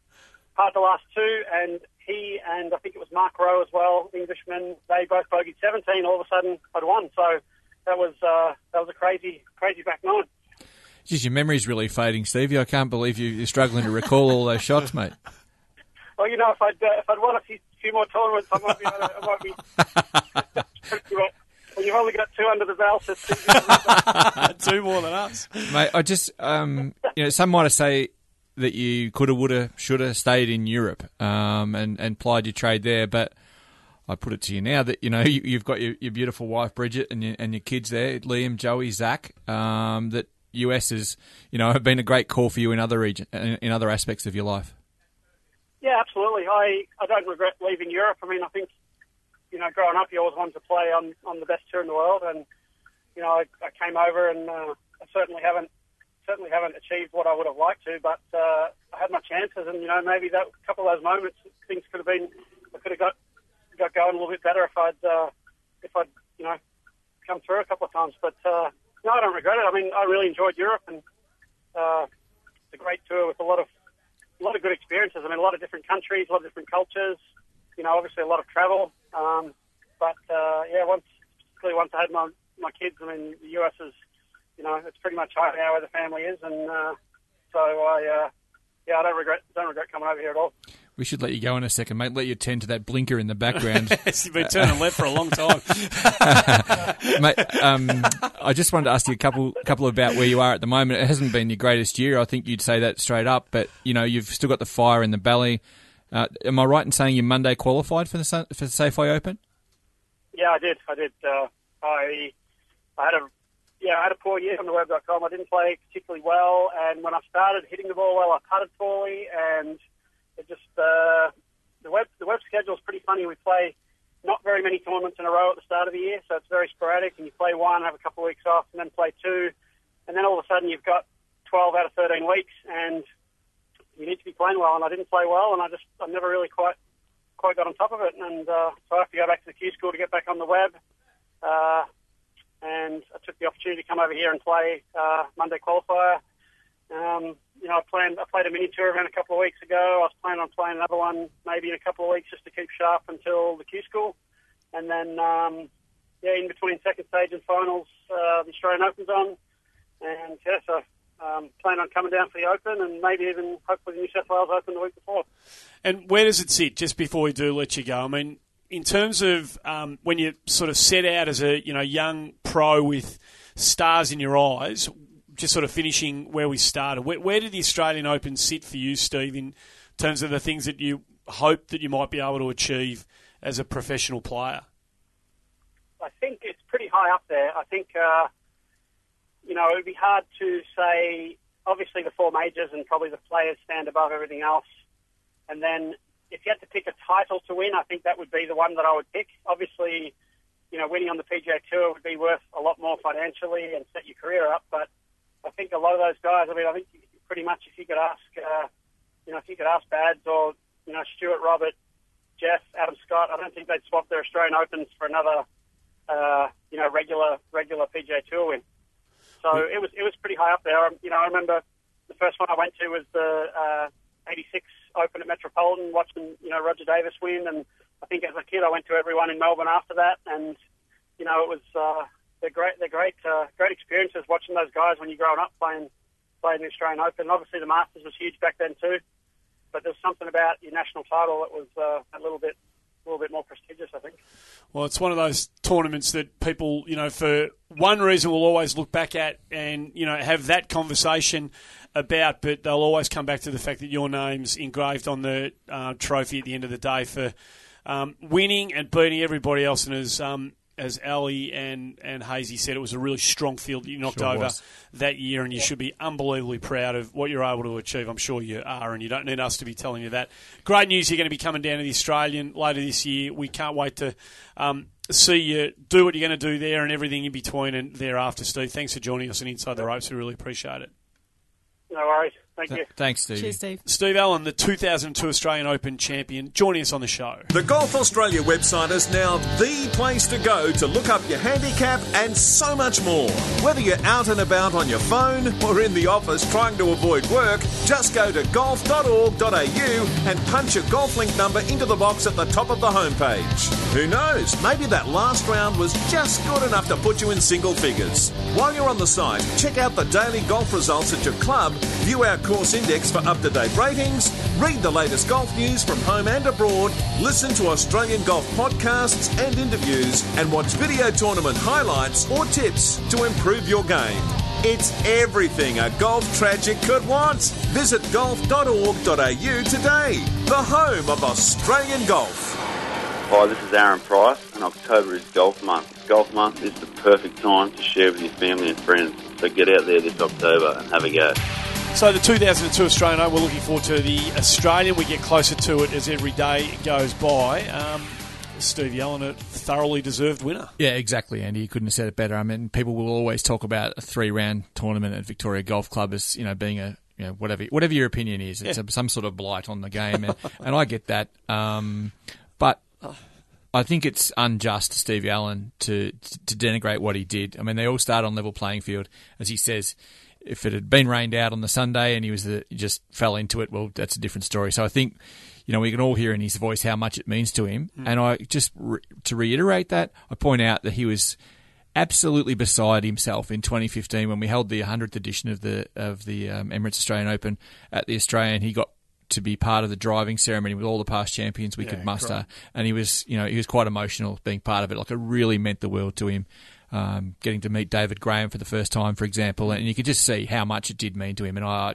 part the last two, and he and I think it was Mark Roe as well, Englishman. They both bogeyed 17. All of a sudden, I'd won. So that was uh, that was a crazy, crazy back nine. Geez, your memory's really fading, Stevie. I can't believe you, are struggling to recall all those shots, mate. Well, you know, if I'd uh, if I'd won a few, few more tournaments, I might be. I might be. when you've only got two under the belt, it's two more than us, mate. I just, um, you know, some might say that you coulda, woulda, shoulda stayed in Europe um, and and plied your trade there. But I put it to you now that you know you, have got your, your, beautiful wife Bridget and your, and your kids there, Liam, Joey, Zach. Um, that US is you know have been a great call for you in other region in, other aspects of your life. Yeah, absolutely. I I don't regret leaving Europe. I mean, I think you know growing up, you always wanted to play on on the best tour in the world, and you know I, I came over and uh, I certainly haven't certainly haven't achieved what I would have liked to, but uh, I had my chances, and you know maybe that couple of those moments, things could have been, I could have got got going a little bit better if I'd uh, if I'd you know come through a couple of times. But uh, no, I don't regret it. I mean, I really enjoyed Europe, and uh, it's a great tour with a lot of a lot of good experiences. I mean, a lot of different countries, a lot of different cultures. You know, obviously a lot of travel. Um, but uh, yeah, once particularly once I had my my kids, I mean, the US is, you know, it's pretty much home now where the family is, and uh, so I, uh, yeah, I don't regret don't regret coming over here at all. We should let you go in a second, mate. Let you tend to that blinker in the background. You've been turning left for a long time. mate, um, I just wanted to ask you a couple couple about where you are at the moment. It hasn't been your greatest year. I think you'd say that straight up, but you know you've still got the fire in the belly. Uh, am I right in saying you Monday qualified for the for the Safeway Open? Yeah, I did. I did. Uh, I I had a yeah, I had a poor year on the web.com. I didn't play particularly well, and when I started hitting the ball well, I putted poorly, and it just uh, the web the web schedule is pretty funny. We play not very many tournaments in a row at the start of the year, so it's very sporadic. And you play one, have a couple of weeks off, and then play two, and then all of a sudden you've got 12 out of 13 weeks, and you need to be playing well. And I didn't play well, and I just I never really quite quite got on top of it, and uh, so I have to go back to the Q school to get back on the web. Uh, and I took the opportunity to come over here and play uh, Monday qualifier. Um, you know, I planned I played a mini tour event a couple of weeks ago. I was planning on playing another one maybe in a couple of weeks just to keep sharp until the Q school, and then um, yeah, in between second stage and finals, uh, the Australian Open's on, and yeah, so um, plan on coming down for the Open and maybe even hopefully the New South Wales Open the week before. And where does it sit? Just before we do let you go, I mean, in terms of um, when you sort of set out as a you know young pro with stars in your eyes, just sort of finishing where we started. Where, where did the Australian Open sit for you, Steve, in terms of the things that you hope that you might be able to achieve as a professional player? I think it's pretty high up there. I think uh, you know it would be hard to say. Obviously, the four majors and probably the players stand above everything else, and then if you had to pick a title to win, I think that would be the one that I would pick. Obviously, you know, winning on the PGA Tour would be worth a lot more financially and set your career up. But I think a lot of those guys, I mean, I think pretty much if you could ask, uh, you know, if you could ask Bads or, you know, Stuart Robert, Geoff, Adam Scott, I don't think they'd swap their Australian Opens for another, uh, you know, regular regular PGA Tour win. So it was it was pretty high up there. Um, you know, I remember the first one I went to was the uh, 86 Open at Metropolitan, watching you know Roger Davis win, and I think as a kid I went to everyone in Melbourne after that, and you know it was uh, they're great they're great uh, great experiences watching those guys when you're growing up playing playing the Australian Open. Obviously the Masters was huge back then too, but there's something about your national title that was uh, a little bit a little bit more prestigious, I think. Well, it's one of those tournaments that people, you know, for one reason will always look back at and, you know, have that conversation about, but they'll always come back to the fact that your name's engraved on the uh, trophy at the end of the day for um, winning and beating everybody else. And as um, as Ali and, and Hazy said, it was a really strong field that you knocked Sure over was. that year, and you should be unbelievably proud of what you're able to achieve. I'm sure you are, and you don't need us to be telling you that. Great news, you're going to be coming down to the Australian later this year. We can't wait to um, see you do what you're going to do there and everything in between and thereafter, Steve. Thanks for joining us on Inside the Ropes. We really appreciate it. No worries. Thank you. Thanks, Steve. Cheers, Steve. Steve Allan, the 2002 Australian Open champion, joining us on the show. The Golf Australia website is now the place to go to look up your handicap and so much more. Whether you're out and about on your phone or in the office trying to avoid work, just go to golf.org.au and punch your golf link number into the box at the top of the homepage. Who knows? Maybe that last round was just good enough to put you in single figures. While you're on the site, check out the daily golf results at your club, view our course index for up to date ratings, read the latest golf news from home and abroad, listen to Australian golf podcasts and interviews, and watch video tournament highlights or tips to improve your game. It's everything a golf tragic could want. Visit golf.org.au today, the home of Australian golf. Hi, this is Aaron Price, and October is golf month. Golf month is the perfect time to share with your family and friends. So get out there this October and have a go. So the 2002 Australian Open, we're looking forward to the Australian. We get closer to it as every day goes by. Um, Steve Allan, a thoroughly deserved winner. Yeah, exactly, Andy. You couldn't have said it better. I mean, people will always talk about a three-round tournament at Victoria Golf Club as you know being a you know whatever whatever your opinion is. It's Yeah. a, some sort of blight on the game, and, and I get that. Um, but I think it's unjust to Steve Allan to to denigrate what he did. I mean, they all start on level playing field, as he says. If it had been rained out on the Sunday and he was the, just fell into it, well, that's a different story. So I think, you know, we can all hear in his voice how much it means to him. Mm. And I just re- to reiterate that, I point out that he was absolutely beside himself in 2015 when we held the 100th edition of the of the um, Emirates Australian Open at the Australian. He got to be part of the driving ceremony with all the past champions we Yeah, could muster, great. and he was, you know, he was quite emotional being part of it. Like it really meant the world to him. Um, getting to meet David Graham for the first time, for example, and you could just see how much it did mean to him. And I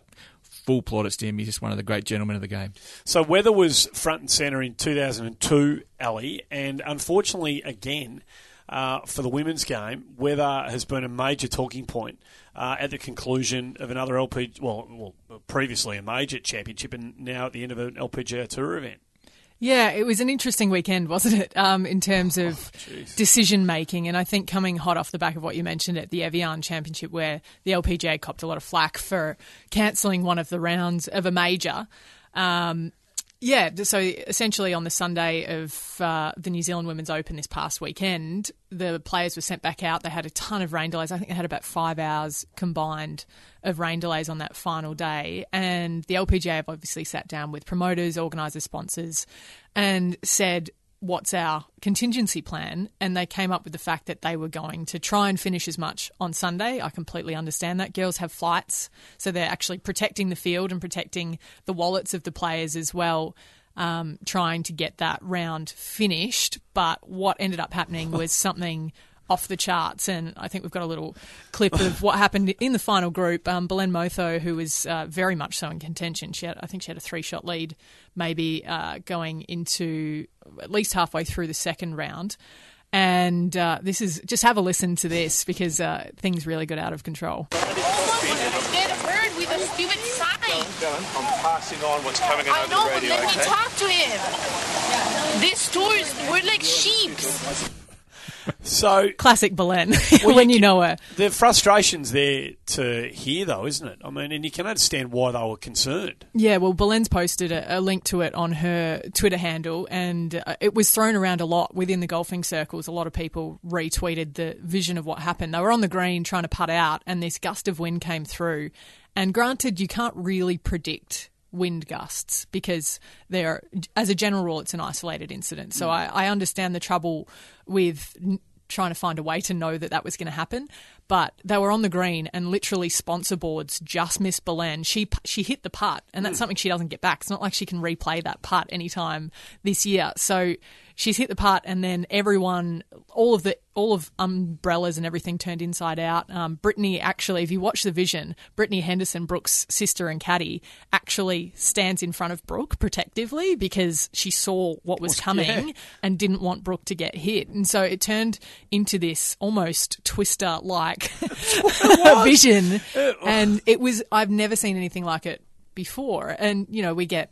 full plaudits to him. He's just one of the great gentlemen of the game. So weather was front and centre in 2002, Ali, and unfortunately, again, uh, for the women's game, weather has been a major talking point uh, at the conclusion of another LPG, well, well, previously a major championship, and now at the end of an LPGA Tour event. Yeah, it was an interesting weekend, wasn't it? Um, in terms of decision making, and I think coming hot off the back of what you mentioned at the Evian Championship, where the LPGA copped a lot of flack for cancelling one of the rounds of a major. Um, yeah, so essentially on the Sunday of uh, the New Zealand Women's Open this past weekend, the players were sent back out. They had a ton of rain delays. I think they had about five hours combined of rain delays on that final day. And the LPGA have obviously sat down with promoters, organisers, sponsors, and said, What's our contingency plan? And they came up with the fact that they were going to try and finish as much on Sunday. I completely understand that. Girls have flights, so they're actually protecting the field and protecting the wallets of the players as well. Um, trying to get that round finished, but what ended up happening was something off the charts. And I think we've got a little clip of what happened in the final group. Um, Belen Mozo, who was uh, very much so in contention, she had, I think she had a three shot lead, maybe uh, going into at least halfway through the second round. And uh, this is just have a listen to this because uh, things really got out of control. Get hurt with a stupid sign. I'm passing on what's coming I over know, the but radio. let me okay? talk to him. These tourists, we're like sheeps. So classic Belen Well, when you you know her. The frustration's there to hear, though, isn't it? I mean, and you can understand why they were concerned. Yeah, well, Belen's posted a, a link to it on her Twitter handle, and uh, it was thrown around a lot within the golfing circles. A lot of people retweeted the vision of what happened. They were on the green trying to putt out, and this gust of wind came through. And granted, you can't really predict wind gusts because they're, as a general rule, it's an isolated incident. So Mm. I, I understand the trouble with n- trying to find a way to know that that was going to happen. But they were on the green and literally sponsor boards just missed Belen. She she hit the putt, and that's Mm. something she doesn't get back. It's not like she can replay that putt anytime this year. So she's hit the putt, and then everyone, all of the all of umbrellas and everything turned inside out. Um, Brittany actually, if you watch the vision, Brittany Henderson, Brooke's sister and caddy, actually stands in front of Brooke protectively because she saw what was coming yeah. and didn't want Brooke to get hit. And so it turned into this almost twister like vision. And it was, I've never seen anything like it before. And, you know, we get,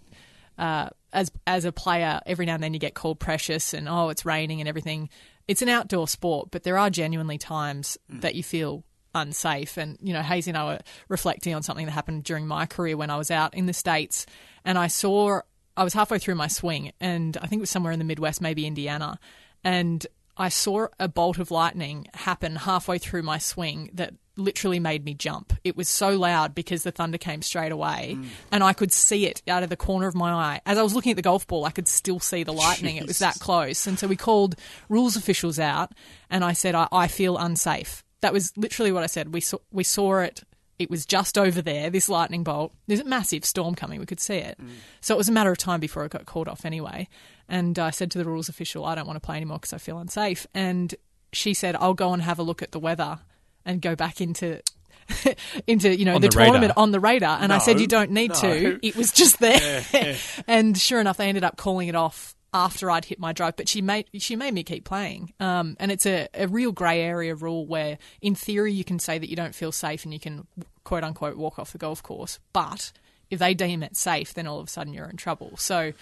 uh, as, as a player, every now and then you get called precious and, oh, it's raining and everything. It's an outdoor sport, but there are genuinely times mm. that you feel unsafe. And, you know, Hazy and I were reflecting on something that happened during my career when I was out in the States and I saw, I was halfway through my swing and I think it was somewhere in the Midwest, maybe Indiana. And I saw a bolt of lightning happen halfway through my swing that literally made me jump. It was so loud because the thunder came straight away mm. and I could see it out of the corner of my eye. As I was looking at the golf ball, I could still see the lightning. It was that close. And so we called rules officials out and I said, I, I feel unsafe. That was literally what I said. We saw, we saw it. It was just over there, this lightning bolt. There's a massive storm coming. We could see it. Mm. So it was a matter of time before it got called off anyway. And I said to the rules official, I don't want to play anymore because I feel unsafe. And she said, I'll go and have a look at the weather and go back into. into you know On the, the radar. tournament on the radar and I said you don't need no. to it was just there Yeah, yeah. and sure enough they ended up calling it off after I'd hit my drive but she made she made me keep playing um, and it's a, a real grey area rule where in theory you can say that you don't feel safe and you can quote unquote walk off the golf course but if they deem it safe then all of a sudden you're in trouble so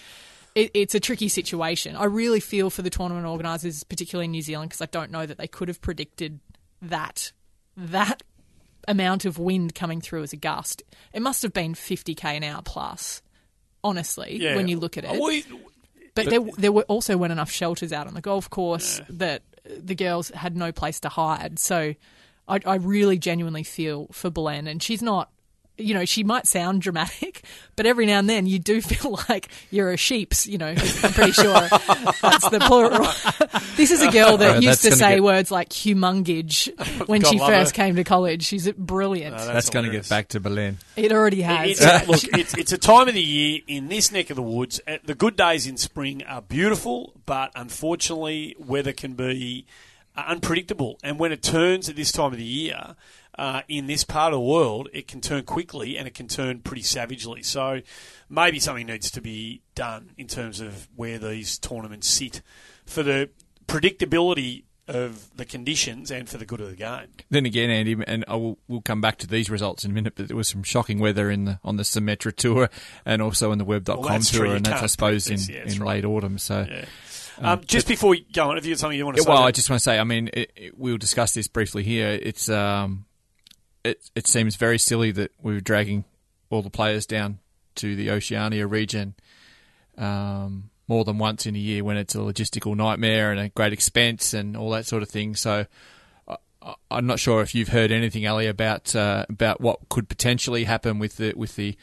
it, it's a tricky situation. I really feel for the tournament organisers, particularly in New Zealand, because I don't know that they could have predicted that that amount of wind coming through as a gust. It must have been 50k an hour plus, honestly, Yeah. when you look at it. We- But, there, there were also weren't enough shelters out on the golf course that the girls had no place to hide. So I, I really genuinely feel for Belen, and she's not. You know, she might sound dramatic, but every now and then you do feel like you're a sheep's. You know, I'm pretty sure that's the plural. this is a girl that Uh, used to say get- words like humungage when God she first her. came to college. She's brilliant. that's going to get back to Belen. It already has. It's, look, it's, it's a time of the year in this neck of the woods. uh, The good days in spring are beautiful, but unfortunately, weather can be uh, unpredictable. And when it turns at this time of the year, uh, in this part of the world, it can turn quickly and it can turn pretty savagely. So maybe something needs to be done in terms of where these tournaments sit for the predictability of the conditions and for the good of the game. Then again, Andy, and I will, we'll come back to these results in a minute, but there was some shocking weather in the on the Symetra tour and also in the Web.com Well, tour, true. And that's, I suppose, in. Yeah, in right. late autumn. So, Um, just before we go on, have you got something you want to Yeah, say? well, about- I just want to say, I mean, it, it, we'll discuss this briefly here. It's um, it it seems very silly that we were dragging all the players down to the Oceania region um, more than once in a year when it's a logistical nightmare and a great expense and all that sort of thing. So. I- I'm not sure if you've heard anything, Ali, about uh, about what could potentially happen with the with the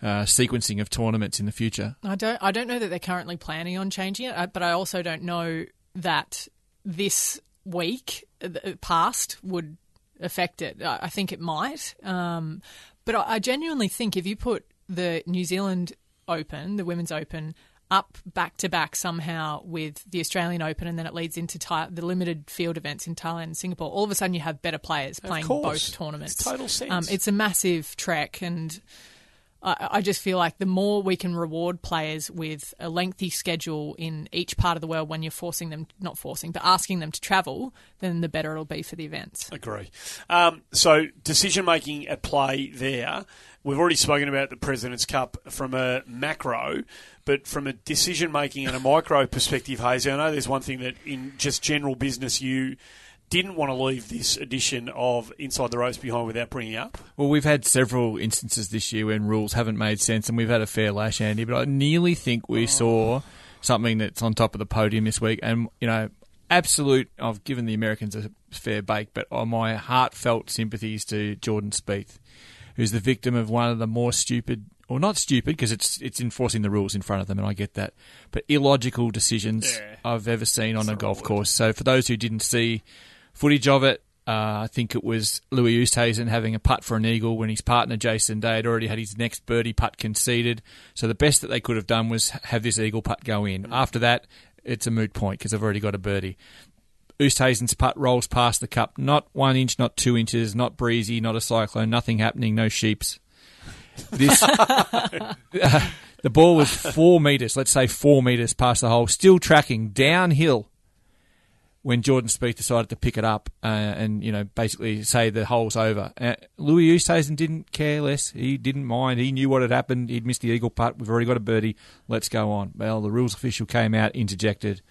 uh, sequencing of tournaments in the future. I don't. I don't know that they're currently planning on changing it, uh, but I also don't know that this week uh, uh, past would affect it. I think it might, um, but I genuinely think if you put the New Zealand Open, the Women's Open, up back to back somehow with the Australian Open, and then it leads into Thai- the limited field events in Thailand and Singapore. All of a sudden, you have better players playing both tournaments. Makes total sense. Um, it's a massive trek, and I, just feel like the more we can reward players with a lengthy schedule in each part of the world when you're forcing them, not forcing, but asking them to travel, then the better it'll be for the events. Agree. Um, so decision making at play there. We've already spoken about the President's Cup from a macro, but from a decision making and a micro perspective, Hazy, I know there's one thing that in just general business you didn't want to leave this edition of Inside the Ropes behind without bringing up. Well, we've had several instances this year when rules haven't made sense, and we've had a fair lash, Andy. But I nearly think we oh. saw something that's on top of the podium this week, and you know, absolute. I've given the Americans a fair bake, but on my heartfelt sympathies to Jordan Spieth, who's the victim of one of the more stupid. Or not stupid because it's it's enforcing the rules in front of them, and I get that. But illogical decisions Yeah. I've ever seen on a golf course. So for those who didn't see footage of it, uh, I think it was Louis Oosthuizen having a putt for an eagle when his partner Jason Day had already had his next birdie putt conceded. So the best that they could have done was have this eagle putt go in. After that, it's a moot point because they've already got a birdie. Oosthuizen's putt rolls past the cup, not one inch, not two inches, not breezy, not a cyclone, nothing happening, no sheeps. This the ball was four meters, let's say four meters past the hole, still tracking downhill when Jordan Spieth decided to pick it up uh, and you know basically say the hole's over. Uh, Louis Oosthuizen didn't care less. He didn't mind. He knew what had happened. He'd missed the eagle putt. We've already got a birdie. Let's go on. Well, the rules official came out, interjected,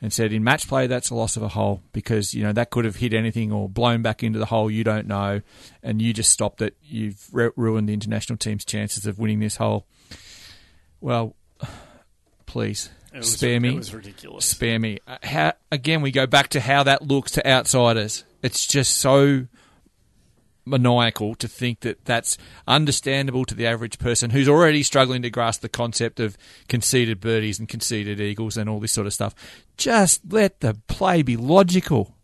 and said in match play that's a loss of a hole because you know that could have hit anything or blown back into the hole. You don't know, and you just stopped it. You've ru- ruined the international team's chances of winning this hole. Well, please was- spare me. it was ridiculous. Spare me. Uh, How again? We go back to how that looks to outsiders. It's just so maniacal to think that that's understandable to the average person who's already struggling to grasp the concept of conceded birdies and conceded eagles and all this sort of stuff. Just let the play be logical.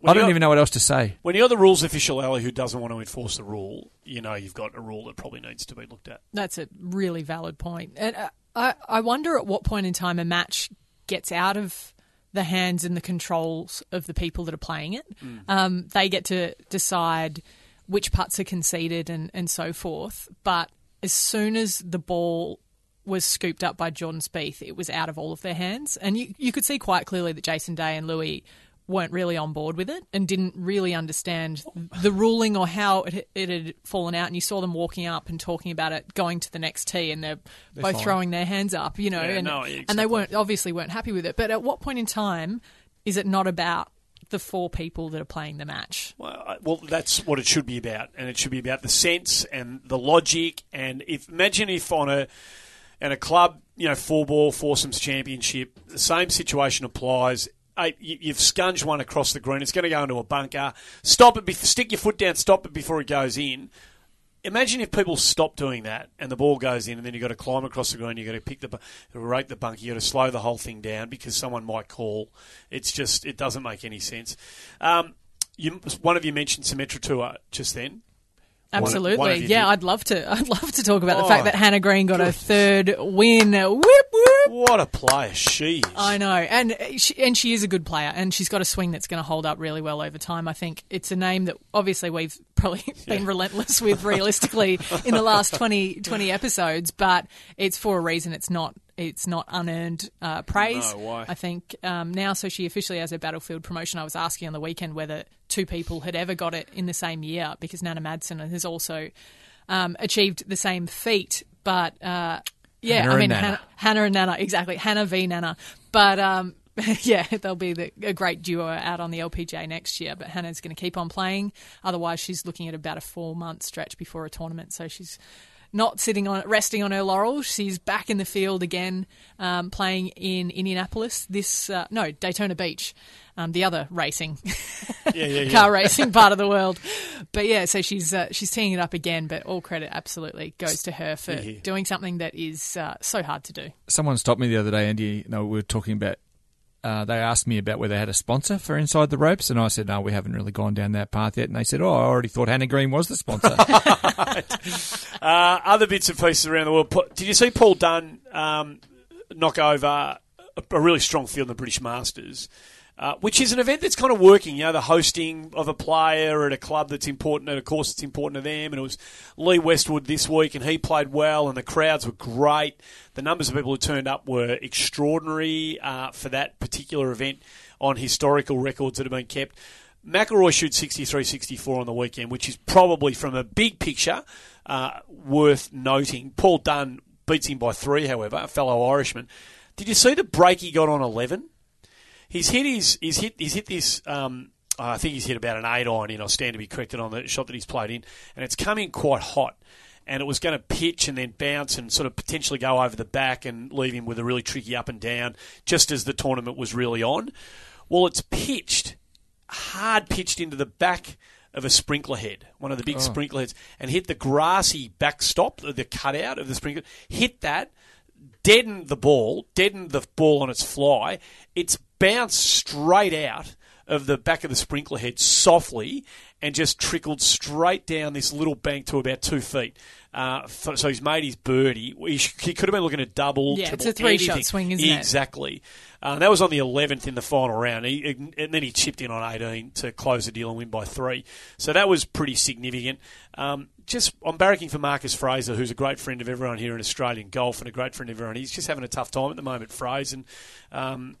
When I don't even know what else to say. When you're the rules official, Ali, who doesn't want to enforce the rule, you know you've got a rule that probably needs to be looked at. That's a really valid point. And uh, I, I wonder at what point in time a match gets out of the hands and the controls of the people that are playing it. Um, they get to decide which putts are conceded and, and so forth. But as soon as the ball was scooped up by Jordan Spieth, it was out of all of their hands. And you, you could see quite clearly that Jason Day and Louis weren't really on board with it and didn't really understand the ruling or how it, it had fallen out. And you saw them walking up and talking about it, going to the next tee, and they're, They're both fine. throwing their hands up, you know, Yeah, and, no, yeah, and they weren't obviously weren't happy with it. But at what point in time is it not about the four people that are playing the match? Well, I- well, that's what it should be about, and it should be about the sense and the logic. And if imagine if on a and a club, you know, four ball foursomes championship, the same situation applies. You've scunged one across the green. It's going to go into a bunker. Stop it. Stick your foot down. Stop it before it goes in. Imagine if people stop doing that and the ball goes in, and then you've got to climb across the green. You've got to pick the rate the bunker. You've got to slow the whole thing down because someone might call. It's just it doesn't make any sense. Um, you, one of you mentioned Symetra Tour just then. Absolutely, one you yeah. did. I'd love to. I'd love to talk about the Oh, fact that Hannah Green got her third win. Whoop! What a player she is. I know, and she, and she is a good player, and she's got a swing that's going to hold up really well over time. I think it's a name that obviously we've probably been relentless with realistically in the last 20, 20 episodes, but it's for a reason. It's not it's not unearned uh, praise. No, why? I think um, now, so she officially has her battlefield promotion. I was asking on the weekend whether two people had ever got it in the same year because Nanna Madsen has also um, achieved the same feat, but. Uh, yeah, Hannah I mean. Hannah, Hannah and Nanna, exactly. Hannah v Nanna. But um, yeah, they'll be the, a great duo out on the LPGA next year. But Hannah's going to keep on playing. Otherwise, she's looking at about a four month stretch before a tournament. So she's not sitting on resting on her laurels. She's back in the field again, um, playing in Indianapolis. This uh, no Daytona Beach, um, the other racing Yeah, yeah, yeah. car racing part of the world. But yeah, so she's uh, she's teeing it up again. But all credit absolutely goes to her for Yeah. doing something that is uh, so hard to do. Someone stopped me the other day, Andy. No, we were talking about. Uh, they asked me about whether they had a sponsor for Inside the Ropes, and I said, "No, we haven't really gone down that path yet." And they said, "Oh, I already thought Hannah Green was the sponsor." Uh, other bits and pieces around the world. Did you see Paul Dunne um, knock over a, a really strong field in the British Masters? Uh, which is an event that's kind of working, you know, the hosting of a player at a club that's important, and of course it's important to them. And it was Lee Westwood this week, and he played well, and the crowds were great. The numbers of people who turned up were extraordinary uh, for that particular event on historical records that have been kept. McIlroy shoots 63 64 on the weekend, which is probably from a big picture uh, worth noting. Paul Dunne beats him by three, however, a fellow Irishman. Did you see the break he got on 11? He's hit his, he's hit, he's hit this, um, I think he's hit about an eight iron in. I'll stand to be corrected on the shot that he's played in, and it's come in quite hot. And it was going to pitch and then bounce and sort of potentially go over the back and leave him with a really tricky up and down, just as the tournament was really on. Well, it's pitched hard pitched into the back of a sprinkler head, one of the big Oh. sprinkler heads, and hit the grassy backstop, the- the cutout of the sprinkler. Hit that, deadened the ball, deadened the ball on its fly. It's bounced straight out of the back of the sprinkler head softly and just trickled straight down this little bank to about two feet. Uh, so he's made his birdie. He, could have been looking at double. Yeah, it's a three-shot swing, isn't it? Exactly. Uh, that was on the 11th in the final round. He, and then he chipped in on 18 to close the deal and win by three. So that was pretty significant. Um, just I'm barracking for Marcus Fraser, who's a great friend of everyone here in Australian golf and a great friend of everyone. He's just having a tough time at the moment, Fraser. And um,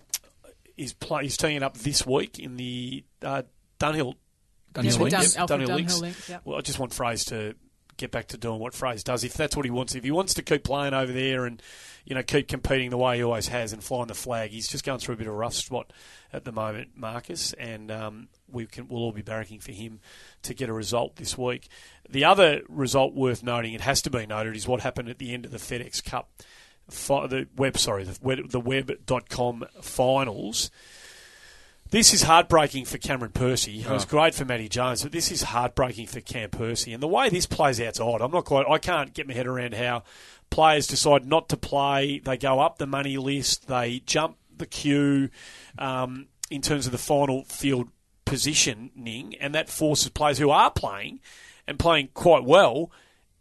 he's, play, he's teeing up this week in the uh, Dunhill. Dunhill week, Links. Dunhill Dunhill Links. Links, yep. Well, I just want Fraser to get back to doing what Fraser does. If that's what he wants, if he wants to keep playing over there and you know keep competing the way he always has and flying the flag, he's just going through a bit of a rough spot at the moment, Marcus. And um, we can we'll all be barracking for him to get a result this week. The other result worth noting, it has to be noted, is what happened at the end of the FedEx Cup. Fi- the web, sorry, the web, the web.com finals. This is heartbreaking for Cameron Percy. It was Oh. great for Matty Jones, but this is heartbreaking for Cam Percy. And the way this plays out's odd. I'm not quite. I can't get my head around how players decide not to play. They go up the money list. They jump the queue um, in terms of the final field positioning, and that forces players who are playing and playing quite well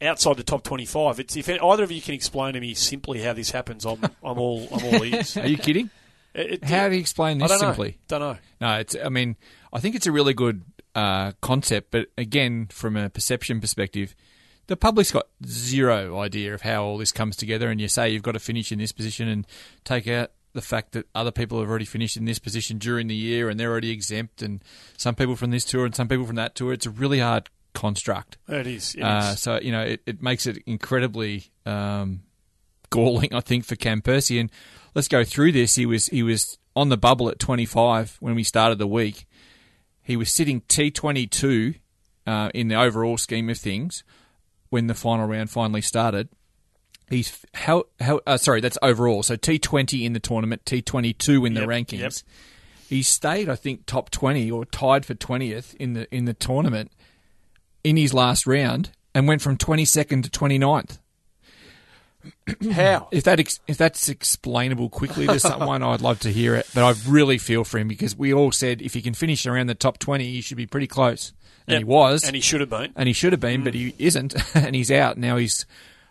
outside the top 25. It's if either of you can explain to me simply how this happens, I'm I'm all I'm all ears. Are you kidding? It- it- How do you explain I this don't know. simply? Don't know. No, it's. I mean, I think it's a really good uh, concept, but again, from a perception perspective, the public's got zero idea of how all this comes together. And you say you've got to finish in this position and take out the fact that other people have already finished in this position during the year and they're already exempt, and some people from this tour and some people from that tour. It's a really hard construct. It is. It uh, is. So you know, it, it makes it incredibly um, galling, I think, for Cam Percy. And let's go through this. He was he was on the bubble at 25 when we started the week. He was sitting T22 uh, in the overall scheme of things when the final round finally started. He's how how uh, sorry that's overall. So T Twenty in the tournament, T Twenty two in the Yep, rankings. yep. He stayed, I think, top twenty or tied for twentieth in the in the tournament in his last round, and went from twenty second to 29th. How? If that ex- if that's explainable quickly to someone, I'd love to hear it. But I really feel for him because we all said if he can finish around the top twenty, he should be pretty close, and Yep. he was, And he should have been. and he should have been, but mm. he isn't, and he's out now. He's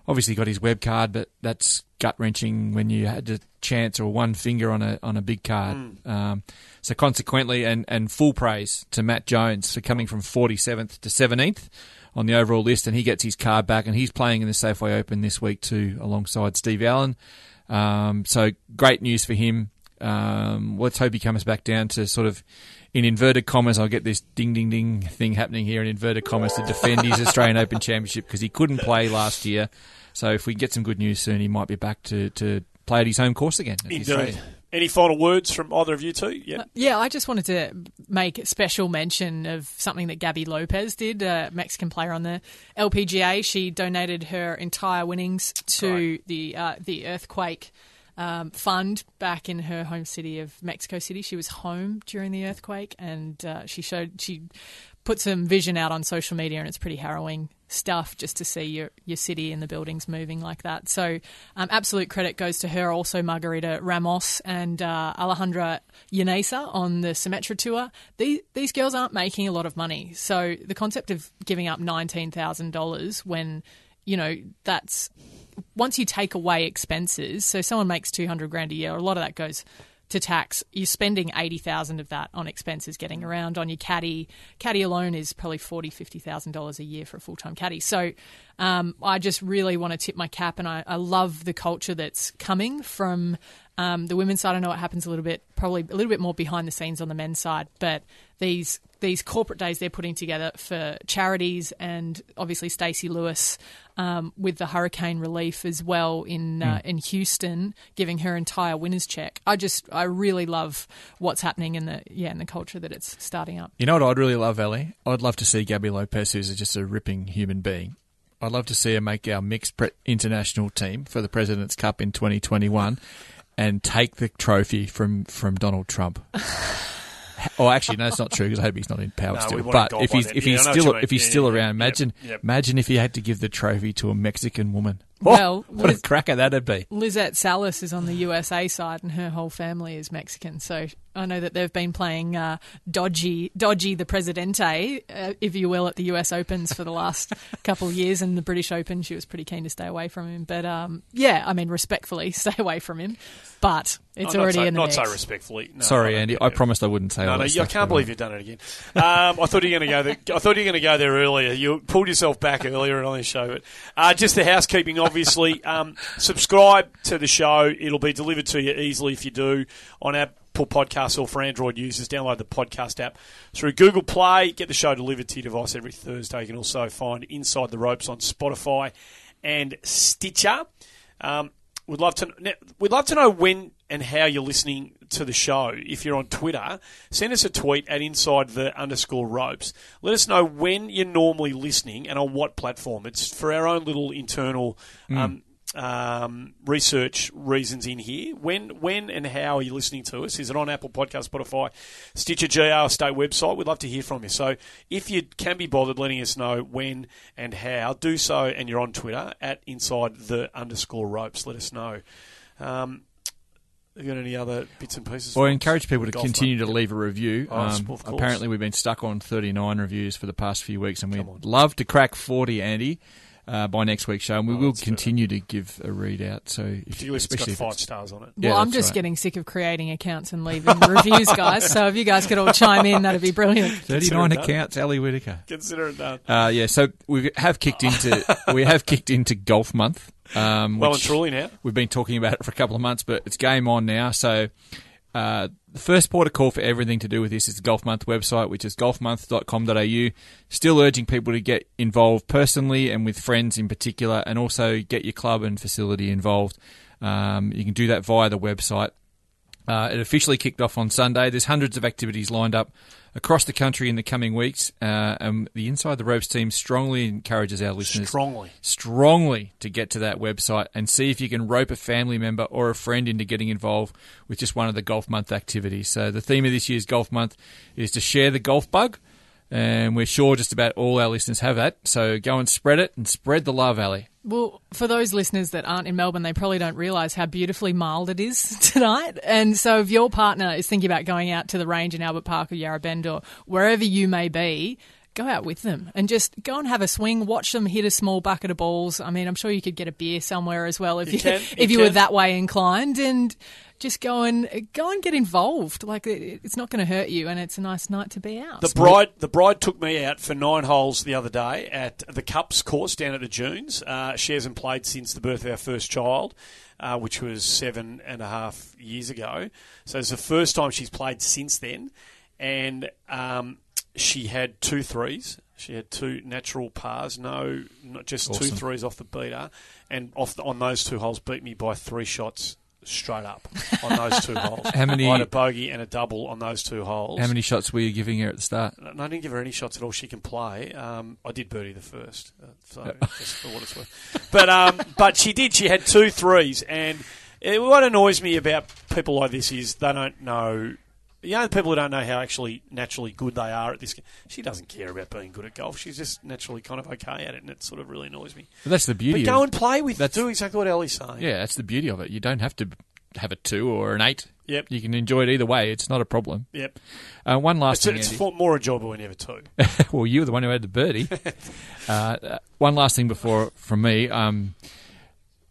obviously got his web card, but that's gut wrenching when you had a chance or one finger on a on a big card. Um, so consequently, and and full praise to Matt Jones for coming from forty seventh to seventeenth on the overall list, and he gets his card back, and he's playing in the Safeway Open this week too, alongside Steve Allan. Um, so great news for him. Um, let's hope he comes back down to sort of, in inverted commas, I'll get this ding ding ding thing happening here in inverted commas to defend his Australian Open Championship because he couldn't play last year. So if we get some good news soon, he might be back to, to play at his home course again. Indeed. Any final words from either of you two? Yeah. Yeah, I just wanted to make special mention of something that Gaby Lopez did, a Mexican player on the LPGA. She donated her entire winnings to the uh, the earthquake um, fund back in her home city of Mexico City. She was home during the earthquake, and uh, she showed she put some vision out on social media, and it's pretty harrowing stuff just to see your your city and the buildings moving like that. So, um, absolute credit goes to her. Also, Margarita Ramos and uh, Alejandra Llaneza on the Symetra tour. These these girls aren't making a lot of money, so the concept of giving up nineteen thousand dollars when you know that's once you take away expenses. So, someone makes two hundred grand a year. A lot of that goes to tax, you're spending 80,000 of that on expenses getting around on your caddy. Caddy alone is probably $40,000, $50,000 a year for a full-time caddy. So um, I just really want to tip my cap and I, I love the culture that's coming from um, the women's side. I know it happens a little bit, probably a little bit more behind the scenes on the men's side, but these these corporate days they're putting together for charities and obviously Stacy Lewis um, with the hurricane relief as well in uh, Mm. in Houston, giving her entire winners check. I just I really love what's happening in the yeah in the culture that it's starting up. You know what I'd really love, Ellie? I'd love to see Gaby Lopez, who's just a ripping human being. I'd love to see her make our mixed pre- international team for the President's Cup in 2021 and take the trophy from, from Donald Trump. Oh, actually, no, it's not true because I hope he's not in power No, still. But if he's if he's I know what still if he's still around, imagine yep. imagine if he had to give the trophy to a Mexican woman. Well, what Liz- a cracker that'd be! Lizette Salas is on the USA side, and her whole family is Mexican. So I know that they've been playing uh, dodgy, dodgy the Presidente, uh, if you will, at the US Opens for the last couple of years. And the British Open, she was pretty keen to stay away from him. But um, yeah, I mean, respectfully, stay away from him. But it's Oh, already so, in the not mix. so respectfully. No, Sorry, I don't- Andy. I promised I wouldn't say No, all no, that I stuff, can't believe you've done it again. Um, I thought you were going to go. There, I thought you were going to go there earlier. You pulled yourself back earlier on the show. But uh, just the housekeeping, obviously. Um, subscribe to the show. It'll be delivered to you easily if you do on Apple Podcasts or for Android users. Download the podcast app through Google Play. Get the show delivered to your device every Thursday. You can also find Inside the Ropes on Spotify and Stitcher. Um, we'd love to. We'd love to know when and how you're listening to the show. If you're on Twitter, send us a tweet at inside the underscore ropes. Let us know when you're normally listening and on what platform. It's for our own little internal. Um, um, research reasons in here. When, when, and how are you listening to us? Is it on Apple Podcast, Spotify, Stitcher, GR, State website? We'd love to hear from you. So if you can be bothered letting us know when and how, do so. And you're on Twitter at inside the underscore ropes. Let us know. Um, have you got any other bits and pieces? Well, I encourage people to Golf continue front? to leave a review. Oh, Um, apparently, we've been stuck on 39 reviews for the past few weeks, and we'd love to crack 40, Andy, uh, by next week's show. And we will continue to give a readout. So, if, Particularly if it's especially got five it's- stars on it. Yeah, well, I'm just right. getting sick of creating accounts and leaving reviews, guys. So if you guys could all chime in, that'd be brilliant. 39 accounts, Ali Whitaker. Consider it done. Uh, yeah, so we have kicked into we have kicked into golf month. Um, Well which and truly now. We've been talking about it for a couple of months, but it's game on now. So uh, the first port of call for everything to do with this is the Golf Month website, which is golfmonth.com.au. Still urging people to get involved personally and with friends in particular, and also get your club and facility involved. Um, you can do that via the website. Uh, it officially kicked off on Sunday. There's hundreds of activities lined up across the country in the coming weeks. Uh, and the Inside the Ropes team strongly encourages our listeners Strongly. strongly to get to that website and see if you can rope a family member or a friend into getting involved with just one of the Golf Month activities. So the theme of this year's Golf Month is to share the golf bug. And we're sure just about all our listeners have that. So go and spread it and spread the love, Ali. Well, for those listeners that aren't in Melbourne, they probably don't realise how beautifully mild it is tonight. And so, if your partner is thinking about going out to the range in Albert Park or Yarra Bend or wherever you may be, go out with them and just go and have a swing. Watch them hit a small bucket of balls. I mean, I'm sure you could get a beer somewhere as well if You you, can, if you you were that way inclined. And just go and go and get involved. Like it- it's not going to hurt you, and it's a nice night to be out. The bride, the bride took me out for nine holes the other day at the Cups course down at the Dunes. Uh, she hasn't played since the birth of our first child, uh, which was seven and a half years ago. So it's the first time she's played since then, and um, she had two threes. She had two natural pars, no, not just two Awesome. threes off the beater, and off the, on those two holes beat me by three shots straight up on those two holes. How many- I had a bogey and a double on those two holes. How many shots were you giving her at the start? No, I didn't give her any shots at all. She can play. Um, I did birdie the first, uh, so just for what it's worth. But um, but she did. She had two threes, and uh, what annoys me about people like this is they don't know. You know, people who don't know how actually naturally good they are at this. game. She doesn't care about being good at golf. She's just naturally kind of okay at it, and it sort of really annoys me. But that's the beauty. But go and play with. That's do exactly what Ellie's saying. Yeah, that's the beauty of it. You don't have to have a two or an eight. Yep. You can enjoy it either way. It's not a problem. Yep. Uh, one last It's, thing. it's Andy. more enjoyable when you have a two. well, you were the one who had the birdie. uh, uh, one last thing before from me. Um,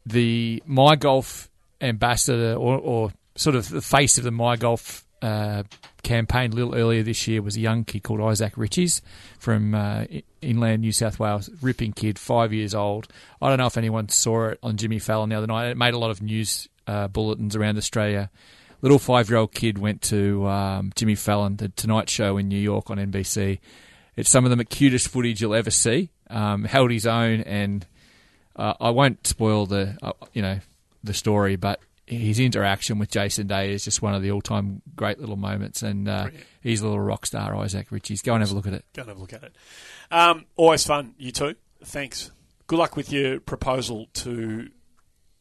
the My Golf ambassador, or, or sort of the face of the My Golf uh, campaign a little earlier this year was a young kid called Isaac Richies from uh, inland New South Wales. Ripping kid, five years old. I don't know if anyone saw it on Jimmy Fallon the other night. It made a lot of news uh, bulletins around Australia. Little five-year-old kid went to um, Jimmy Fallon, the Tonight Show in New York on NBC. It's some of the cutest footage you'll ever see. Um, held his own, and uh, I won't spoil the uh, you know the story, but his interaction with Jason Day is just one of the all-time great little moments, and uh, he's a little rock star, Isaac Ritchie's. Go and have a look at it. Go and have a look at it. Um, always fun. You too. Thanks. Good luck with your proposal to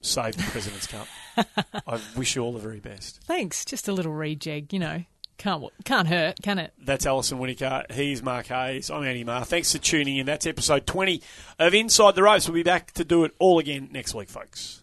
save the President's Cup. I wish you all the very best. Thanks. Just a little rejig, you know. Can't can't hurt, can it? That's Alison Whitaker. He's Mark Hayes. I'm Andy Maher. Thanks for tuning in. That's episode 20 of Inside the Ropes. We'll be back to do it all again next week, folks.